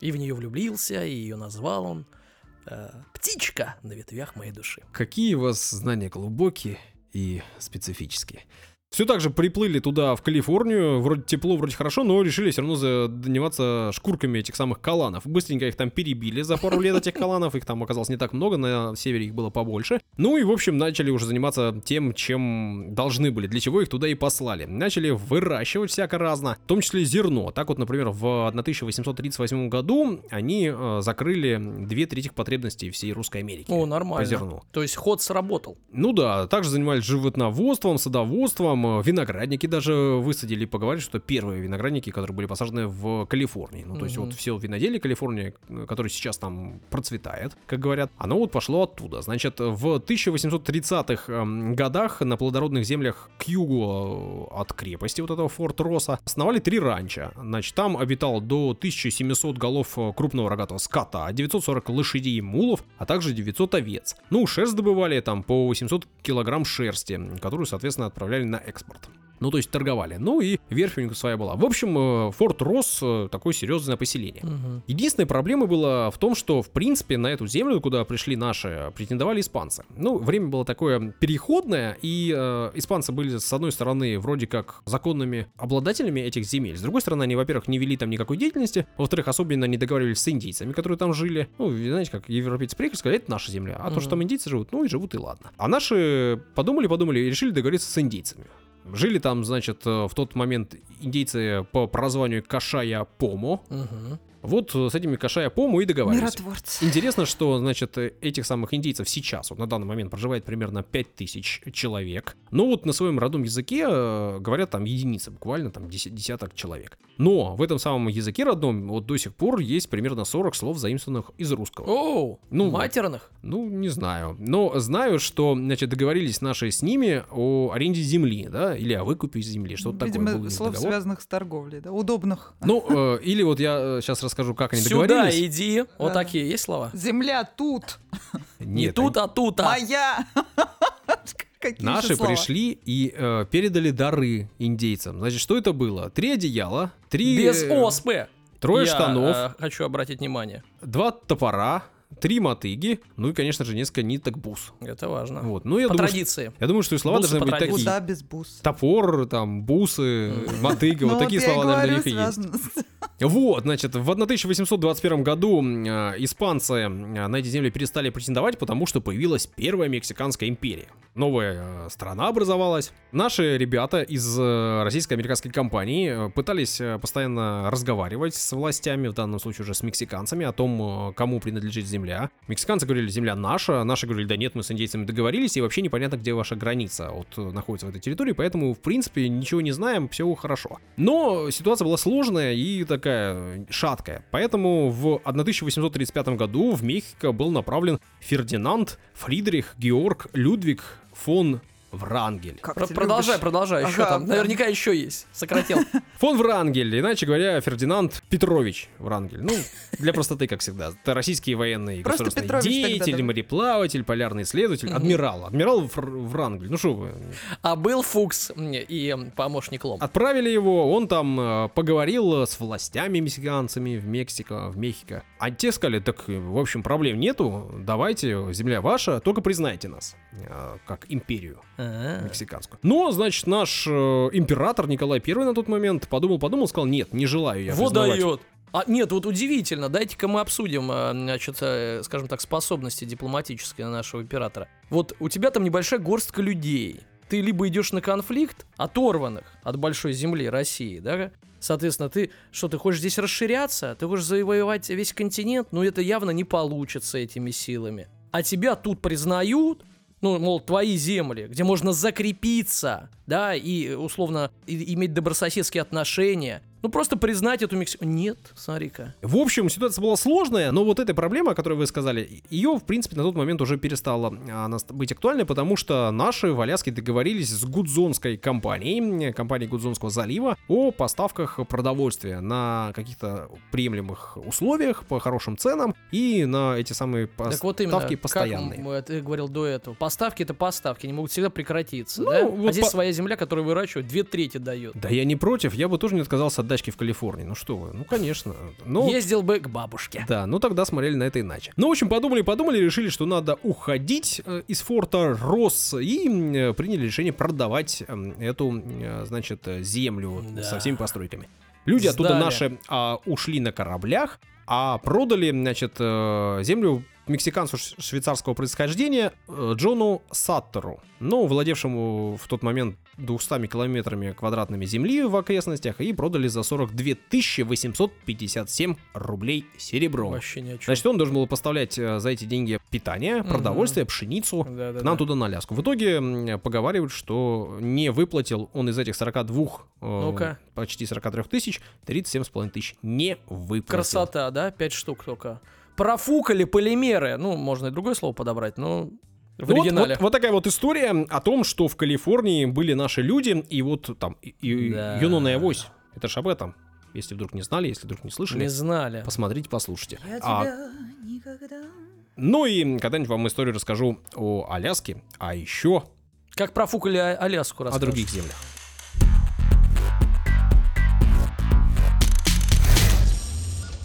[SPEAKER 2] И в нее влюбился, и ее назвал он э, «Птичка на ветвях моей души».
[SPEAKER 4] Какие у вас знания глубокие и специфические. Все так же приплыли туда, в Калифорнию, вроде тепло, вроде хорошо, но решили все равно заниматься шкурками этих самых каланов. Быстренько их там перебили за пару лет этих каланов, их там оказалось не так много, на севере их было побольше. Ну и, в общем, начали уже заниматься тем, чем должны были, для чего их туда и послали. Начали выращивать всяко разно, в том числе зерно. Так вот, например, в 1838 году они э, закрыли две трети потребностей всей русской Америки.
[SPEAKER 2] О, нормально.
[SPEAKER 4] По зерну.
[SPEAKER 2] То есть ход сработал.
[SPEAKER 4] Ну да, также занимались животноводством, садоводством, там э, виноградники даже высадили, поговорили, что первые виноградники, которые были посажены в Калифорнии. Ну, то есть вот все виноделие Калифорнии, э, которое сейчас там процветает, как говорят, оно вот пошло оттуда. Значит, в 1830-х эм, годах на плодородных землях к югу э, от крепости вот этого Форт Росса основали три ранчо. Значит, там обитал до 1700 голов крупного рогатого скота, 940 лошадей и мулов, а также 900 овец. Ну, шерсть добывали там по 800 килограмм шерсти, которую, соответственно, отправляли на экспорт. Ну, то есть торговали. Ну и верфь у них своя была. В общем, э, Форт рос э, такое серьезное поселение. Угу. Единственная проблема была в том, что, в принципе, на эту землю, куда пришли наши, претендовали испанцы. Ну, время было такое переходное, и э, испанцы были, с одной стороны, вроде как законными обладателями этих земель. С другой стороны, они, во-первых, не вели там никакой деятельности, во-вторых, особенно не договаривались с индейцами, которые там жили. Ну, знаете, как европейцы приехали, сказали, это наша земля. А угу. то, что там индейцы живут, ну и живут, и ладно. А наши подумали-подумали и решили договориться с индейцами. Жили там, значит, э, в тот момент индейцы по прозванию Кашая Помо. Угу. Вот э, с этими Кашая Пому и договорились.
[SPEAKER 3] Миротворцы.
[SPEAKER 4] Интересно, что, значит, э, этих самых индейцев сейчас, вот на данный момент проживает примерно 5000 человек. Но вот на своем родном языке э, говорят там единицы, буквально там деся- десяток человек. Но в этом самом языке родном вот до сих пор есть примерно 40 слов, заимствованных из русского.
[SPEAKER 2] Оу,
[SPEAKER 4] Ну,
[SPEAKER 2] матерных.
[SPEAKER 4] Ну, не знаю. Но знаю, что, значит, договорились наши с ними о аренде земли, да, или о выкупе земли, что-то такое
[SPEAKER 3] Видимо, слов,
[SPEAKER 4] договор.
[SPEAKER 3] связанных с торговлей, да, удобных.
[SPEAKER 4] Ну, э, или вот я сейчас расскажу, как они
[SPEAKER 2] Сюда
[SPEAKER 4] договорились.
[SPEAKER 2] иди. Вот
[SPEAKER 3] Да.
[SPEAKER 2] такие есть слова?
[SPEAKER 3] Земля тут,
[SPEAKER 2] Не
[SPEAKER 4] Нет,
[SPEAKER 2] тут, а тут, а.
[SPEAKER 3] моя. [LAUGHS] Какие
[SPEAKER 4] Наши пришли и э, передали дары индейцам. Значит, что это было? Три одеяла, три...
[SPEAKER 2] Без
[SPEAKER 4] э,
[SPEAKER 2] оспы.
[SPEAKER 4] Трое
[SPEAKER 2] Я,
[SPEAKER 4] штанов,
[SPEAKER 2] э, хочу обратить внимание.
[SPEAKER 4] два топора, три мотыги, ну и, конечно же, несколько ниток бус.
[SPEAKER 2] Это важно.
[SPEAKER 4] Вот. Ну, я
[SPEAKER 2] По
[SPEAKER 4] думаю,
[SPEAKER 2] традиции.
[SPEAKER 4] что, я думаю, что и слова
[SPEAKER 2] Бусы
[SPEAKER 4] должны быть такие.
[SPEAKER 3] Куда без бус?
[SPEAKER 4] Топор, там, бусы, мотыга,
[SPEAKER 3] Ну
[SPEAKER 4] вот такие слова, наверное, для них и есть. Вот, значит, в 1821 году э, испанцы э, на эти земли перестали претендовать, потому что появилась первая Мексиканская империя. Новая э, страна образовалась. Наши ребята из российско-американской компании пытались постоянно разговаривать с властями, в данном случае уже с мексиканцами, о том, кому принадлежит земля. Мексиканцы говорили, земля наша, наши говорили, да нет, мы с индейцами договорились, и вообще непонятно, где ваша граница вот находится в этой территории, поэтому, в принципе, ничего не знаем, все хорошо. Но ситуация была сложная и такая э, шаткая, поэтому в 1835 году в Мехико был направлен Фердинанд Фридрих Георг Людвиг фон Врангель.
[SPEAKER 3] Как
[SPEAKER 2] Про- продолжай,
[SPEAKER 3] любишь.
[SPEAKER 2] продолжай. Еще
[SPEAKER 3] Ага,
[SPEAKER 2] там.
[SPEAKER 3] да.
[SPEAKER 2] Наверняка еще есть. Сократил. [LAUGHS]
[SPEAKER 4] Фон Врангель, иначе говоря, Фердинанд Петрович Врангель. Ну, для простоты, как всегда. Это российские военные
[SPEAKER 3] Просто
[SPEAKER 4] государственные
[SPEAKER 3] Петрович тогда,
[SPEAKER 4] деятели,
[SPEAKER 3] да.
[SPEAKER 4] мореплаватель, полярный исследователь, адмирал. Адмирал Фр- Врангель. Ну что вы,
[SPEAKER 2] А был Фукс и помощник Лом.
[SPEAKER 4] Отправили его, он там э, поговорил с властями мексиканцами в Мексико, в Мехико. А те сказали, так, э, в общем, проблем нету, давайте, земля ваша, только признайте нас, э, как империю
[SPEAKER 2] А.
[SPEAKER 4] мексиканскую. Но, значит, наш э, император Николай I на тот момент подумал-подумал, сказал, нет, не желаю я
[SPEAKER 2] Вот
[SPEAKER 4] признавать».
[SPEAKER 2] дает. А, нет, вот удивительно. Дайте-ка мы обсудим, э, значит, э, скажем так, способности дипломатические нашего императора. Вот у тебя там небольшая горстка людей. Ты либо идешь на конфликт, оторванных от большой земли России, да? Соответственно, ты что, ты хочешь здесь расширяться? Ты хочешь завоевать весь континент? Ну, это явно не получится этими силами. А тебя тут признают, ну, мол, твои земли, где можно закрепиться, да, и условно и- иметь добрососедские отношения. Ну, просто признать эту Мексику. Нет, смотри-ка.
[SPEAKER 4] В общем, ситуация была сложная, но вот эта проблема, о которой вы сказали, ее, в принципе, на тот момент уже перестала а, быть актуальной, потому что наши в Аляске договорились с гудзонской компанией, компанией Гудзонского залива, о поставках продовольствия на каких-то приемлемых условиях, по хорошим ценам, и на эти самые поставки
[SPEAKER 2] так вот именно,
[SPEAKER 4] постоянные.
[SPEAKER 2] как ты говорил до этого. Поставки это поставки, они могут всегда прекратиться,
[SPEAKER 4] Ну,
[SPEAKER 2] да?
[SPEAKER 4] вот
[SPEAKER 2] а здесь
[SPEAKER 4] по-
[SPEAKER 2] своя земля, которую выращивают, две трети дает.
[SPEAKER 4] Да я не против, я бы тоже не отказался от дачки в Калифорнии. Ну что вы, ну конечно. Но...
[SPEAKER 2] Ездил бы к бабушке.
[SPEAKER 4] Да, ну тогда смотрели на это иначе. Ну, в общем, подумали-подумали, решили, что надо уходить э, из форта Росс и э, приняли решение продавать э, эту, э, значит, землю
[SPEAKER 2] Да.
[SPEAKER 4] со всеми постройками. Люди оттуда
[SPEAKER 2] Сдали.
[SPEAKER 4] наши а, ушли на кораблях, а продали, значит, землю мексиканцу швейцарского происхождения э, Джону Саттеру, ну, владевшему в тот момент 200 километрами квадратными земли в окрестностях, и продали за 42 857 рублей серебром.
[SPEAKER 2] Вообще ни о чем.
[SPEAKER 4] Значит, он должен был поставлять э, за эти деньги питание, продовольствие, пшеницу
[SPEAKER 2] Да, да,
[SPEAKER 4] к нам
[SPEAKER 2] да.
[SPEAKER 4] туда на Аляску. В итоге поговаривают, что не выплатил он из этих 42, э,
[SPEAKER 2] Ну-ка.
[SPEAKER 4] почти 43 тысяч, 37,5 тысяч не выплатил.
[SPEAKER 2] Красота, да? Пять штук только. Профукали полимеры. Ну, можно и другое слово подобрать, но в
[SPEAKER 4] Ну вот,
[SPEAKER 2] оригинале.
[SPEAKER 4] вот- вот такая вот история о том, что в Калифорнии были наши люди, и вот там и, и-
[SPEAKER 2] Да.
[SPEAKER 4] Юнона и Авось. Это ж об этом. Если вдруг не знали, если вдруг не слышали,
[SPEAKER 2] Не знали.
[SPEAKER 4] посмотрите, послушайте.
[SPEAKER 3] Я
[SPEAKER 4] А,
[SPEAKER 3] тебя никогда...
[SPEAKER 4] ну и когда-нибудь вам историю расскажу о Аляске, а еще
[SPEAKER 2] Как профукали А- Аляску
[SPEAKER 4] о
[SPEAKER 2] расскажешь.
[SPEAKER 4] других землях.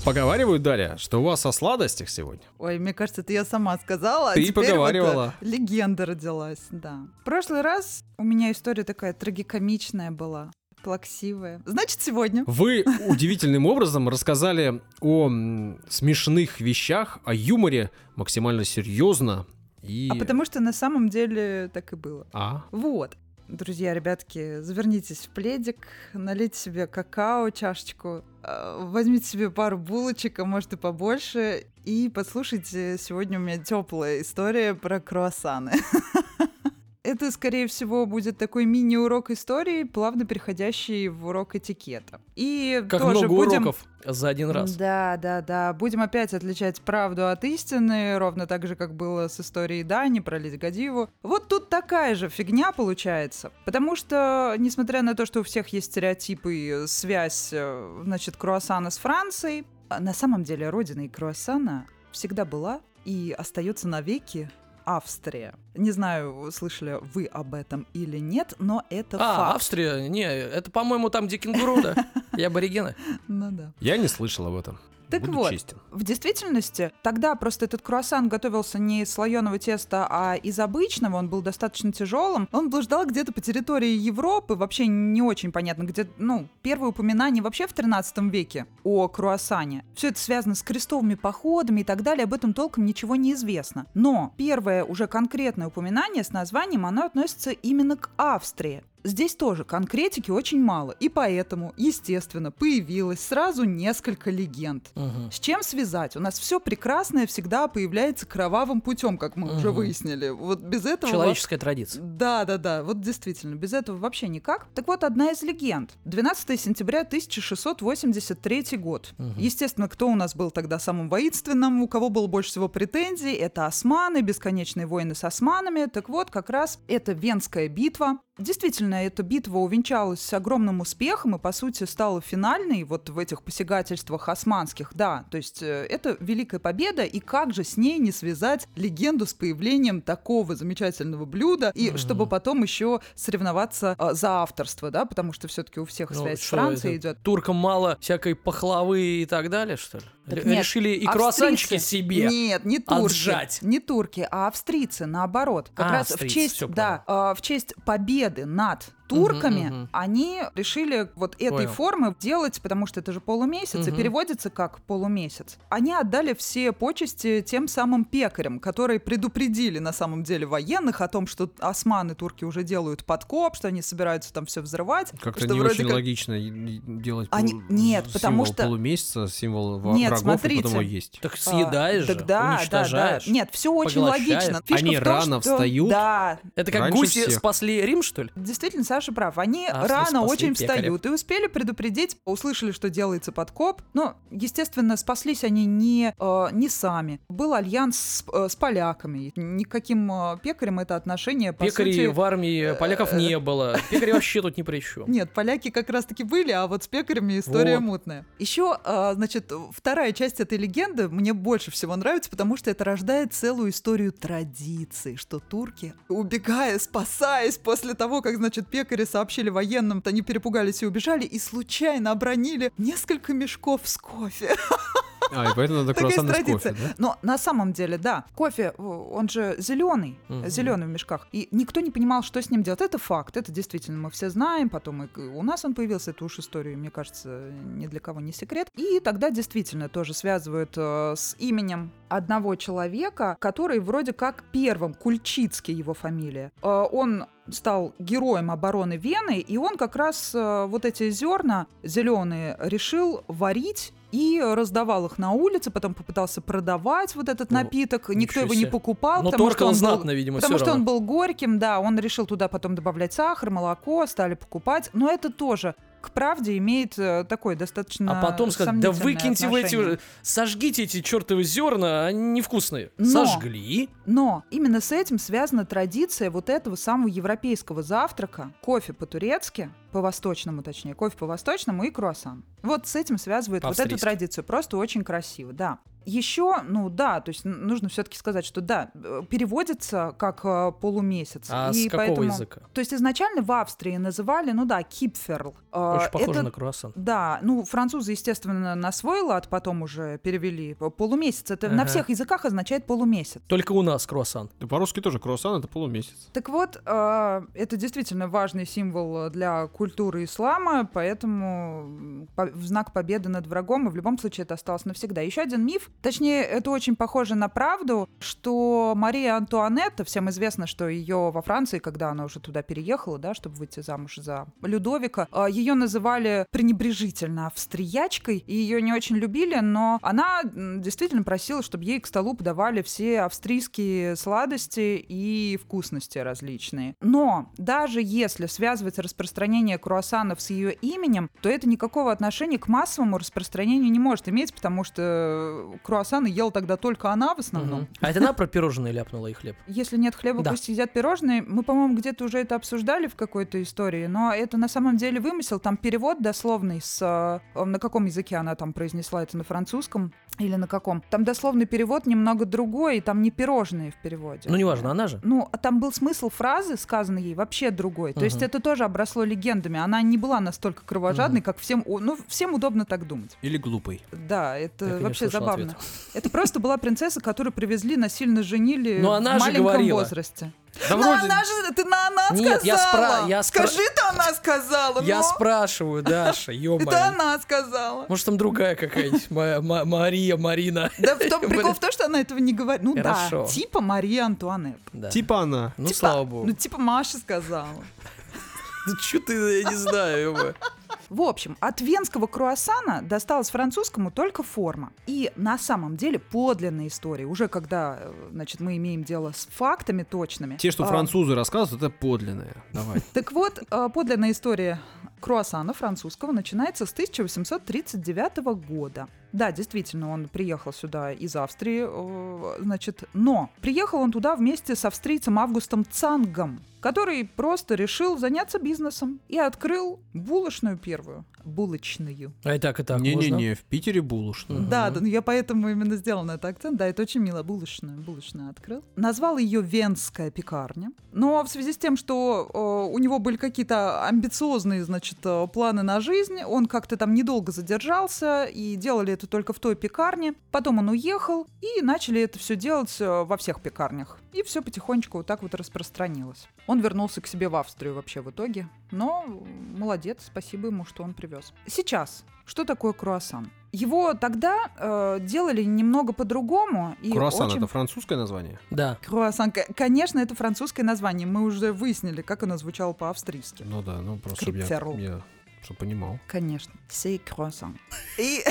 [SPEAKER 4] Поговаривают, Дарья, что у вас о сладостях сегодня.
[SPEAKER 3] Ой, мне кажется, это я сама сказала. а
[SPEAKER 4] Ты
[SPEAKER 3] теперь
[SPEAKER 4] поговаривала.
[SPEAKER 3] Вот, легенда родилась, да. В прошлый раз у меня история такая трагикомичная была, плаксивая. Значит, сегодня.
[SPEAKER 4] Вы удивительным образом рассказали о смешных вещах, о юморе максимально серьезно и...
[SPEAKER 3] А потому что на самом деле так и было.
[SPEAKER 4] А?
[SPEAKER 3] Вот. Друзья, ребятки, завернитесь в пледик, налейте себе какао, чашечку, э, возьмите себе пару булочек, а может и побольше, и послушайте, сегодня у меня теплая история про круассаны. [LAUGHS] Это, скорее всего, будет такой мини-урок истории, плавно переходящий в урок этикета. И
[SPEAKER 2] Как
[SPEAKER 3] тоже
[SPEAKER 2] много
[SPEAKER 3] будем...
[SPEAKER 2] уроков за один раз.
[SPEAKER 3] Да, да, да. Будем опять отличать правду от истины, ровно так же, как было с историей Дани про Леди Гадиву. Вот тут такая же фигня получается. Потому что, несмотря на то, что у всех есть стереотипы и связь, э, значит, круассана с Францией, а на самом деле родиной круассана всегда была и остается навеки Австрия. Не знаю, слышали вы об этом или нет, но это
[SPEAKER 2] А,
[SPEAKER 3] факт.
[SPEAKER 2] Австрия? Не, это, по-моему, там где кенгуру, да? [LAUGHS] И аборигены.
[SPEAKER 3] Ну да.
[SPEAKER 4] Я не слышал об этом.
[SPEAKER 3] Так
[SPEAKER 4] Буду
[SPEAKER 3] вот,
[SPEAKER 4] честен.
[SPEAKER 3] В действительности, тогда просто этот круассан готовился не из слоеного теста, а из обычного. Он был достаточно тяжелым. Он блуждал где-то по территории Европы. Вообще не очень понятно, где, ну, первое упоминание вообще в 13 веке о круассане. Все это связано с крестовыми походами и так далее. Об этом толком ничего не известно. Но первое уже конкретное упоминание с названием, оно относится именно к Австрии. Здесь тоже конкретики очень мало, и поэтому, естественно, появилось сразу несколько легенд.
[SPEAKER 2] Мгм.
[SPEAKER 3] С чем связать? У нас все прекрасное всегда появляется кровавым путем, как мы уже
[SPEAKER 2] Мгм.
[SPEAKER 3] выяснили. Вот без этого...
[SPEAKER 2] Человеческая традиция.
[SPEAKER 3] Да, да, да, вот действительно, без этого вообще никак. Так вот, одна из легенд. 12 сентября 1683 год.
[SPEAKER 2] Мгм.
[SPEAKER 3] Естественно, кто у нас был тогда самым воинственным, у кого было больше всего претензий, это османы, бесконечные войны с османами. Так вот, как раз это Венская битва. Действительно, эта битва увенчалась огромным успехом и, по сути, стала финальной вот в этих посягательствах османских. Да, то есть э, это великая победа, и как же с ней не связать легенду с появлением такого замечательного блюда, и
[SPEAKER 2] Мгм.
[SPEAKER 3] чтобы потом еще соревноваться э, за авторство, да, потому что все-таки у всех
[SPEAKER 2] Ну,
[SPEAKER 3] связь с Францией идет.
[SPEAKER 2] Туркам мало всякой пахлавы и так далее, что ли?
[SPEAKER 3] Так нет,
[SPEAKER 2] Решили и
[SPEAKER 3] австрийцы-
[SPEAKER 2] круассанчики себе.
[SPEAKER 3] Нет, не турки.
[SPEAKER 2] отжать.
[SPEAKER 3] Не турки, а австрийцы, наоборот. Как
[SPEAKER 2] А,
[SPEAKER 3] раз в
[SPEAKER 2] австрийцы,
[SPEAKER 3] честь,
[SPEAKER 2] всё
[SPEAKER 3] да, э, в честь победы над турками
[SPEAKER 2] мгм.
[SPEAKER 3] они решили вот этой
[SPEAKER 2] Понял.
[SPEAKER 3] формы делать, потому что это же полумесяц, и
[SPEAKER 2] Мгм.
[SPEAKER 3] переводится как полумесяц. Они отдали все почести тем самым пекарям, которые предупредили на самом деле военных о том, что османы, турки уже делают подкоп, что они собираются там все взрывать.
[SPEAKER 4] Как-то
[SPEAKER 3] что
[SPEAKER 4] не очень
[SPEAKER 3] как-
[SPEAKER 4] логично и- и делать
[SPEAKER 3] Они-
[SPEAKER 4] полу-
[SPEAKER 3] нет, потому что-
[SPEAKER 4] полумесяца, символ во-
[SPEAKER 3] Нет,
[SPEAKER 4] врагов, и потом
[SPEAKER 3] смотрите.
[SPEAKER 4] его есть.
[SPEAKER 2] Так
[SPEAKER 3] А,
[SPEAKER 2] съедаешь же,
[SPEAKER 3] так да, да,
[SPEAKER 2] уничтожаешь.
[SPEAKER 3] да. Нет, все очень логично. Фишка
[SPEAKER 4] Они
[SPEAKER 3] в том,
[SPEAKER 4] рано
[SPEAKER 3] что-
[SPEAKER 4] встают.
[SPEAKER 3] Да,
[SPEAKER 2] Это как
[SPEAKER 4] Раньше
[SPEAKER 2] гуси
[SPEAKER 4] всех.
[SPEAKER 2] спасли Рим, что ли?
[SPEAKER 3] Действительно, Саша прав. Они
[SPEAKER 2] Австрии
[SPEAKER 3] рано очень
[SPEAKER 2] пекаря.
[SPEAKER 3] встают и успели предупредить, услышали, что делается подкоп. Но, естественно, спаслись они не, э, не сами. Был альянс с, э, с поляками. Никаким э, пекарем это отношение, по
[SPEAKER 2] Пекарей
[SPEAKER 3] сути...
[SPEAKER 2] в армии поляков не было. [LAUGHS] Пекари вообще тут ни при чем.
[SPEAKER 3] Нет, поляки как раз-таки были, а вот с пекарями история
[SPEAKER 2] Вот.
[SPEAKER 3] мутная. Еще, а, значит, вторая часть этой легенды мне больше всего нравится, потому что это рождает целую историю традиций, что турки, убегая, спасаясь после того, как, значит, пекари сообщили военным, то они перепугались и убежали, и случайно обронили несколько мешков с кофе.
[SPEAKER 4] А, и поэтому надо [LAUGHS] круассаны с кофе, да?
[SPEAKER 3] Но на самом деле, да, кофе, он же зеленый,
[SPEAKER 2] Мгм.
[SPEAKER 3] зеленый в мешках. И никто не понимал, что с ним делать. Это факт, это действительно мы все знаем. Потом и у нас он появился, это уж история, мне кажется, ни для кого не секрет. И тогда действительно тоже связывают э, с именем одного человека, который вроде как первым, Кульчицкий его фамилия. Э, он стал героем обороны Вены, и он как раз э, вот эти зерна зеленые решил варить и раздавал их на улице, потом попытался продавать вот этот
[SPEAKER 2] Ну,
[SPEAKER 3] напиток, никто его не покупал,
[SPEAKER 2] Но
[SPEAKER 3] потому что он был
[SPEAKER 2] знатно, видимо,
[SPEAKER 3] Потому что он
[SPEAKER 2] равно.
[SPEAKER 3] был горьким, да, он решил туда потом добавлять сахар, молоко, стали покупать, но это тоже к правде имеет э, такой достаточно
[SPEAKER 2] А потом сказать, да выкиньте вы эти,
[SPEAKER 3] отношение.
[SPEAKER 2] сожгите эти чертовы зерна, они невкусные.
[SPEAKER 3] Но-
[SPEAKER 2] Сожгли.
[SPEAKER 3] Но именно с этим связана традиция вот этого самого европейского завтрака. Кофе по-турецки, по-восточному точнее, кофе по-восточному и круассан. Вот с этим связывает вот эту традицию. Просто очень красиво, да. Еще, ну да, то есть нужно все-таки сказать, что да, э, переводится как э, полумесяц.
[SPEAKER 2] А
[SPEAKER 3] и
[SPEAKER 2] с какого
[SPEAKER 3] поэтому...
[SPEAKER 2] языка?
[SPEAKER 3] То есть изначально в Австрии называли, ну да, кипферл. Э,
[SPEAKER 2] Очень похоже
[SPEAKER 3] это-
[SPEAKER 2] на круассан.
[SPEAKER 3] Да, ну французы, естественно, на свой лад потом уже перевели полумесяц. Это на
[SPEAKER 2] Ага.
[SPEAKER 3] всех языках означает полумесяц.
[SPEAKER 2] Только у нас круассан.
[SPEAKER 4] Да по-русски тоже круассан это полумесяц.
[SPEAKER 3] Так вот, э, это действительно важный символ для культуры ислама, поэтому в знак победы над врагом, и в любом случае это осталось навсегда. Еще один миф, Точнее, это очень похоже на правду, что Мария Антуанетта, всем известно, что ее во Франции, когда она уже туда переехала, да, чтобы выйти замуж за Людовика, а, ее называли пренебрежительно австриячкой, и ее не очень любили, но она действительно просила, чтобы ей к столу подавали все австрийские сладости и вкусности различные. Но даже если связывать распространение круассанов с ее именем, то это никакого отношения к массовому распространению не может иметь, потому что круассаны ела тогда только она в основном.
[SPEAKER 2] Мгм. А это она про пирожные ляпнула и хлеб?
[SPEAKER 3] Если нет хлеба,
[SPEAKER 2] Да.
[SPEAKER 3] пусть едят пирожные. Мы, по-моему, где-то уже это обсуждали в какой-то истории, но это на самом деле вымысел. Там перевод дословный с... э, На каком языке она там произнесла это? На французском или на каком? Там дословный перевод немного другой, и там не пирожные в переводе.
[SPEAKER 2] Ну, неважно, она же.
[SPEAKER 3] Ну, а там был смысл фразы, сказанной ей, вообще другой. То есть это тоже обросло легендами. Она не была настолько кровожадной, как всем... Ну, всем удобно так думать.
[SPEAKER 4] Или глупый.
[SPEAKER 3] Да, это
[SPEAKER 2] Я,
[SPEAKER 3] вообще забавно.
[SPEAKER 2] ответ.
[SPEAKER 3] Это просто была принцесса, которую привезли, насильно женили
[SPEAKER 2] Но
[SPEAKER 3] в
[SPEAKER 2] она же
[SPEAKER 3] маленьком
[SPEAKER 2] говорила.
[SPEAKER 3] возрасте.
[SPEAKER 4] Да
[SPEAKER 3] Но
[SPEAKER 4] вроде...
[SPEAKER 3] она же, ты на она
[SPEAKER 2] Нет, я
[SPEAKER 3] сказала.
[SPEAKER 2] спра- я спра-
[SPEAKER 3] Скажи-то она сказала,
[SPEAKER 2] Я
[SPEAKER 3] но
[SPEAKER 2] спрашиваю, Даша, [LAUGHS]
[SPEAKER 3] это
[SPEAKER 2] ё-моё.
[SPEAKER 3] она сказала.
[SPEAKER 2] Может, там другая какая-нибудь, Ма- Ма- Мария, Марина.
[SPEAKER 3] Да в том [LAUGHS] прикол в том, что она этого не говорит. Ну
[SPEAKER 2] Хорошо.
[SPEAKER 3] да, типа Мария Антуанетт.
[SPEAKER 2] Да.
[SPEAKER 4] Типа она.
[SPEAKER 2] Ну,
[SPEAKER 3] Типа-
[SPEAKER 2] слава богу.
[SPEAKER 3] Ну типа Маша сказала. [LAUGHS]
[SPEAKER 2] Ну, чё ты, я не знаю.
[SPEAKER 3] В общем, от венского круассана досталась французскому только форма. И на самом деле подлинная история, уже когда, э, значит, мы имеем дело с фактами точными.
[SPEAKER 4] Те, что
[SPEAKER 3] а,
[SPEAKER 4] французы рассказывают, это подлинное. Давай. [LAUGHS]
[SPEAKER 3] Так вот, э, подлинная история круассана французского начинается с 1839 года. Да, действительно, он приехал сюда из Австрии, э, значит, но приехал он туда вместе с австрийцем Августом Цангом, который просто решил заняться бизнесом и открыл булочную первую. Булочную.
[SPEAKER 2] А и так, и так.
[SPEAKER 4] Не-не-не, в Питере булочную.
[SPEAKER 3] Да, да, ну я поэтому именно сделала на это акцент. Да, это очень мило. Булочную, булочную открыл. Назвал ее Венская пекарня. Но в связи с тем, что э, у него были какие-то амбициозные, значит, э, планы на жизнь, он как-то там недолго задержался, и делали это только в той пекарне. Потом он уехал, и начали это все делать э, во всех пекарнях. И все потихонечку вот так вот распространилось. Он вернулся к себе в Австрию вообще в итоге. Но молодец, спасибо ему, что он привез. Сейчас, что такое круассан? Его тогда э, делали немного по-другому. и
[SPEAKER 4] Круассан
[SPEAKER 3] очень-
[SPEAKER 4] это французское название?
[SPEAKER 2] Да.
[SPEAKER 3] Круассан, конечно, это французское название. Мы уже выяснили, как оно звучало по-австрийски.
[SPEAKER 4] Ну да, ну просто чтобы я, я чтоб понимал.
[SPEAKER 3] Конечно. C'est круассан. И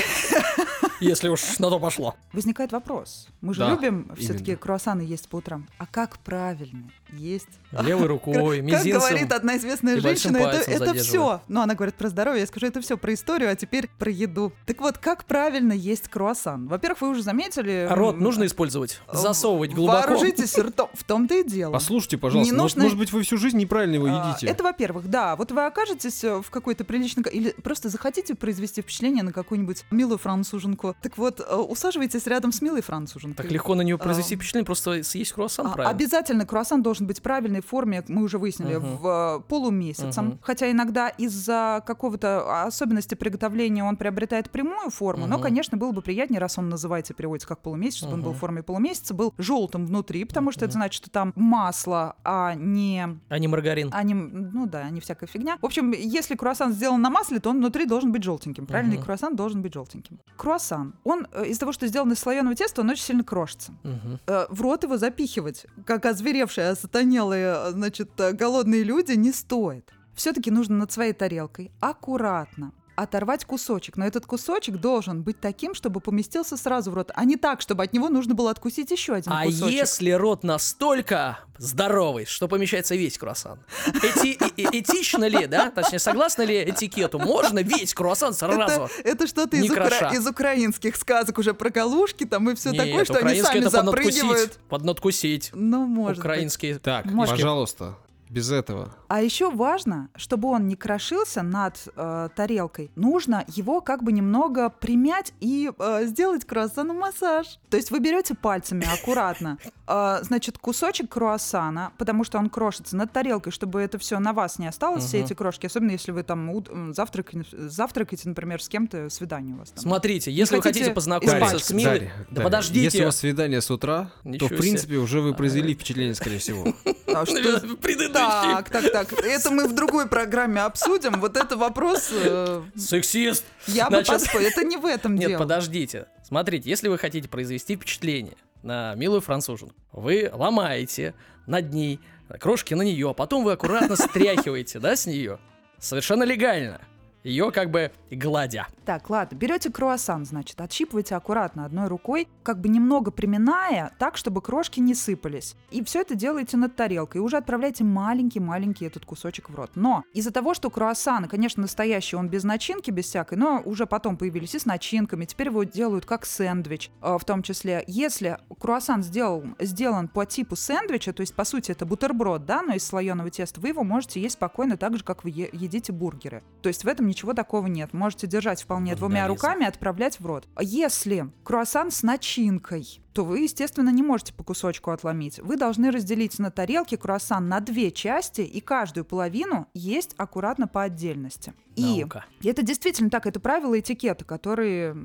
[SPEAKER 2] Если уж на то пошло.
[SPEAKER 3] возникает вопрос. Мы же
[SPEAKER 4] Да,
[SPEAKER 3] любим все-таки круассаны есть по утрам. А как правильно есть?
[SPEAKER 2] Левой рукой,
[SPEAKER 3] Как
[SPEAKER 2] мизинцем.
[SPEAKER 3] говорит одна известная женщина, это, это все. Ну, она говорит про здоровье, я скажу, это все про историю, а теперь про еду. Так вот, как правильно есть круассан? Во-первых, вы уже заметили...
[SPEAKER 2] А рот нужно использовать? Засовывать глубоко?
[SPEAKER 3] Вооружитесь ртом. В том-то и дело.
[SPEAKER 4] Послушайте, пожалуйста,
[SPEAKER 3] Не
[SPEAKER 4] может,
[SPEAKER 3] нужно-
[SPEAKER 4] может быть, вы всю жизнь неправильно его
[SPEAKER 3] А,
[SPEAKER 4] едите?
[SPEAKER 3] Это, во-первых, да. Вот вы окажетесь э, в какой-то приличной... ко- Или просто захотите произвести впечатление на какую-нибудь милую француженку. Так вот, э, усаживайтесь рядом с милой француженкой.
[SPEAKER 2] Так легко на нее произвести
[SPEAKER 3] А.
[SPEAKER 2] впечатление, просто съесть круассан,
[SPEAKER 3] А,
[SPEAKER 2] правильно?
[SPEAKER 3] Обязательно круассан должен быть в правильной форме, мы уже выяснили,
[SPEAKER 2] Мгм.
[SPEAKER 3] в э, полумесяцем.
[SPEAKER 2] Мгм.
[SPEAKER 3] Хотя иногда из-за какого-то особенности приготовления он приобретает прямую форму, но,
[SPEAKER 2] Мгм.
[SPEAKER 3] конечно, было бы приятнее, раз он называется, переводится как полумесяц, чтобы он был в форме полумесяца, был желтым внутри, потому что это значит, что там масло, а не
[SPEAKER 2] А не маргарин.
[SPEAKER 3] а не, ну да, не всякая фигня. В общем, если круассан сделан на масле, то он внутри должен быть желтеньким. Правильный
[SPEAKER 2] Мгм.
[SPEAKER 3] круассан должен быть желтеньким. Круассан, он э, из-за того, что сделан из слоеного теста, он очень сильно крошится.
[SPEAKER 2] Мгм.
[SPEAKER 3] Э, В рот его запихивать, как озверевшие, осатанелые, э, значит, э, голодные люди, не стоит. Все-таки нужно над своей тарелкой аккуратно оторвать кусочек, но этот кусочек должен быть таким, чтобы поместился сразу в рот, а не так, чтобы от него нужно было откусить еще один
[SPEAKER 2] А
[SPEAKER 3] кусочек.
[SPEAKER 2] если рот настолько здоровый, что помещается весь круассан? Эти, э- этично ли, да? Точнее, согласно ли этикету? Можно весь круассан сразу?
[SPEAKER 3] Это, это что-то из, укра- из украинских сказок уже про галушки там и все
[SPEAKER 2] Нет,
[SPEAKER 3] такое, что они сами
[SPEAKER 2] это поднадкусить.
[SPEAKER 3] запрыгивают.
[SPEAKER 2] Поднадкусить.
[SPEAKER 3] Ну, может быть.
[SPEAKER 2] Украинский.
[SPEAKER 4] Так,
[SPEAKER 3] Может.
[SPEAKER 4] пожалуйста, без этого.
[SPEAKER 3] А еще важно, чтобы он не крошился над э, тарелкой, нужно его как бы немного примять и э, сделать круассану массаж. То есть вы берете пальцами аккуратно, [LAUGHS] э, значит, кусочек круассана, потому что он крошится над тарелкой, чтобы это все на вас не осталось, все
[SPEAKER 2] Мгм.
[SPEAKER 3] эти крошки, особенно если вы там ут- м, завтракаете, завтракаете, например, с кем-то, свидание у вас там.
[SPEAKER 2] Смотрите, если вы
[SPEAKER 3] хотите
[SPEAKER 2] познакомиться с Милой...
[SPEAKER 4] Дарья,
[SPEAKER 2] Да
[SPEAKER 4] Дарья,
[SPEAKER 2] подождите.
[SPEAKER 4] Если у вас свидание с утра,
[SPEAKER 2] Ничего
[SPEAKER 4] то, в
[SPEAKER 2] себе.
[SPEAKER 4] принципе, уже вы произвели впечатление, скорее всего.
[SPEAKER 3] А [LAUGHS]
[SPEAKER 2] Предыдущее.
[SPEAKER 3] Так, так, так. [LAUGHS] Это мы в другой программе обсудим. Вот это вопрос... э,
[SPEAKER 2] Сексист!
[SPEAKER 3] Я бы
[SPEAKER 2] Значит-.
[SPEAKER 3] Это не в этом
[SPEAKER 2] Нет,
[SPEAKER 3] дело.
[SPEAKER 2] подождите. Смотрите, если вы хотите произвести впечатление на милую француженку, вы ломаете над ней крошки на нее, а потом вы аккуратно стряхиваете, да, с нее. Совершенно легально. Ее как бы гладя.
[SPEAKER 3] Так, ладно, берете круассан, значит, отщипываете аккуратно одной рукой, как бы немного приминая, так, чтобы крошки не сыпались. И все это делаете над тарелкой, и уже отправляете маленький-маленький этот кусочек в рот. Но из-за того, что круассан, конечно, настоящий, он без начинки, без всякой, но уже потом появились и с начинками, теперь его делают как сэндвич, э, в том числе. Если круассан сделал, сделан по типу сэндвича, то есть, по сути, это бутерброд, да, но из слоеного теста, вы его можете есть спокойно так же, как вы едите бургеры. То есть в этом ничего такого нет. Можете держать вполне двумя руками отправлять в рот. Если круассан с начинкой, то вы, естественно, не можете по кусочку отломить. Вы должны разделить на тарелке круассан на две части и каждую половину есть аккуратно по отдельности. И
[SPEAKER 2] Наука.
[SPEAKER 3] это действительно так, это правила этикета, которые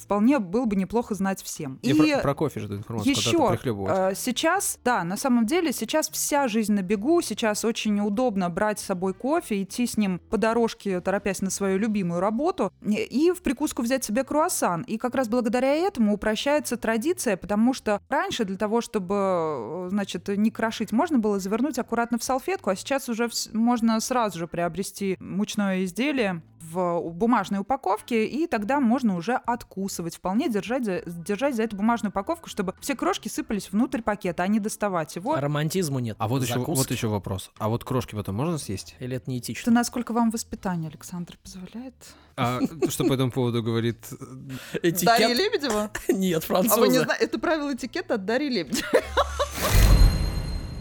[SPEAKER 3] вполне было бы неплохо знать всем.
[SPEAKER 4] И про, про кофе эту информацию
[SPEAKER 3] еще э, сейчас, да, на самом деле сейчас вся жизнь на бегу, сейчас очень удобно брать с собой кофе, идти с ним по дорожке, торопясь на свою любимую работу, и- и в прикуску взять себе круассан. И как раз благодаря этому упрощается традиция, потому что раньше для того, чтобы, э, значит, не крошить, можно было завернуть аккуратно в салфетку, а сейчас уже можно сразу же приобрести мучное изделие в бумажной упаковке, и тогда можно уже откусывать, вполне держать за, держать за эту бумажную упаковку, чтобы все крошки сыпались внутрь пакета, а не доставать его.
[SPEAKER 2] Романтизму нет.
[SPEAKER 4] А вот еще, вот еще вопрос. А вот крошки потом можно съесть?
[SPEAKER 2] Или это неэтично?
[SPEAKER 3] насколько вам воспитание, Александр, позволяет?
[SPEAKER 4] А что по этому поводу говорит?
[SPEAKER 3] Дарья
[SPEAKER 2] Этикет?
[SPEAKER 3] Лебедева?
[SPEAKER 2] Нет,
[SPEAKER 3] А вы не знаете, это правило этикета от Дарьи Лебедевой.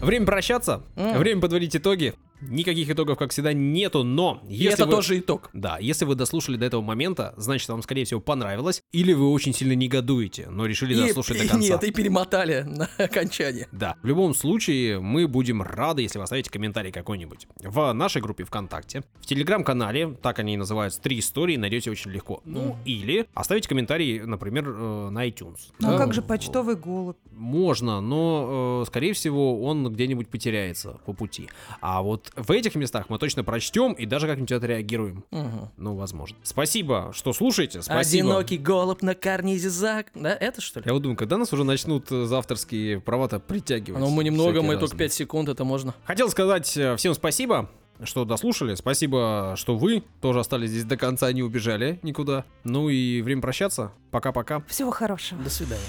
[SPEAKER 4] Время прощаться, время подводить итоги. Никаких итогов, как всегда, нету, но
[SPEAKER 2] И
[SPEAKER 4] если
[SPEAKER 2] это
[SPEAKER 4] вы...
[SPEAKER 2] тоже итог.
[SPEAKER 4] Да, если вы дослушали до этого момента, значит, вам, скорее всего, понравилось, или вы очень сильно негодуете, но решили
[SPEAKER 2] И-
[SPEAKER 4] дослушать
[SPEAKER 2] и
[SPEAKER 4] до [LAUGHS] конца.
[SPEAKER 2] Нет, и перемотали [LAUGHS] на окончание.
[SPEAKER 4] Да, в любом случае, мы будем рады, если вы оставите комментарий какой-нибудь. В нашей группе ВКонтакте, в Телеграм-канале, так они и называются, «Три истории», найдете очень легко. Ну, или оставить комментарий, например, э, на iTunes.
[SPEAKER 3] Ну а
[SPEAKER 4] Да,
[SPEAKER 3] как же почтовый голубь?
[SPEAKER 4] Можно, но, э, скорее всего, он где-нибудь потеряется по пути. А вот в этих местах мы точно прочтем и даже как-нибудь отреагируем.
[SPEAKER 2] Мгм.
[SPEAKER 4] Ну, возможно. Спасибо, что слушаете. Спасибо.
[SPEAKER 2] Одинокий голубь на карнизе Зак. Да, это что ли?
[SPEAKER 4] Я вот думаю, когда нас уже начнут э, за авторские права-то притягивать?
[SPEAKER 2] Ну, мы немного, мы только
[SPEAKER 4] разные?
[SPEAKER 2] 5 секунд, это можно.
[SPEAKER 4] Хотел сказать э, всем спасибо, что дослушали. Спасибо, что вы тоже остались здесь до конца, не убежали никуда. Ну и время прощаться. Пока-пока.
[SPEAKER 3] Всего хорошего.
[SPEAKER 2] До свидания.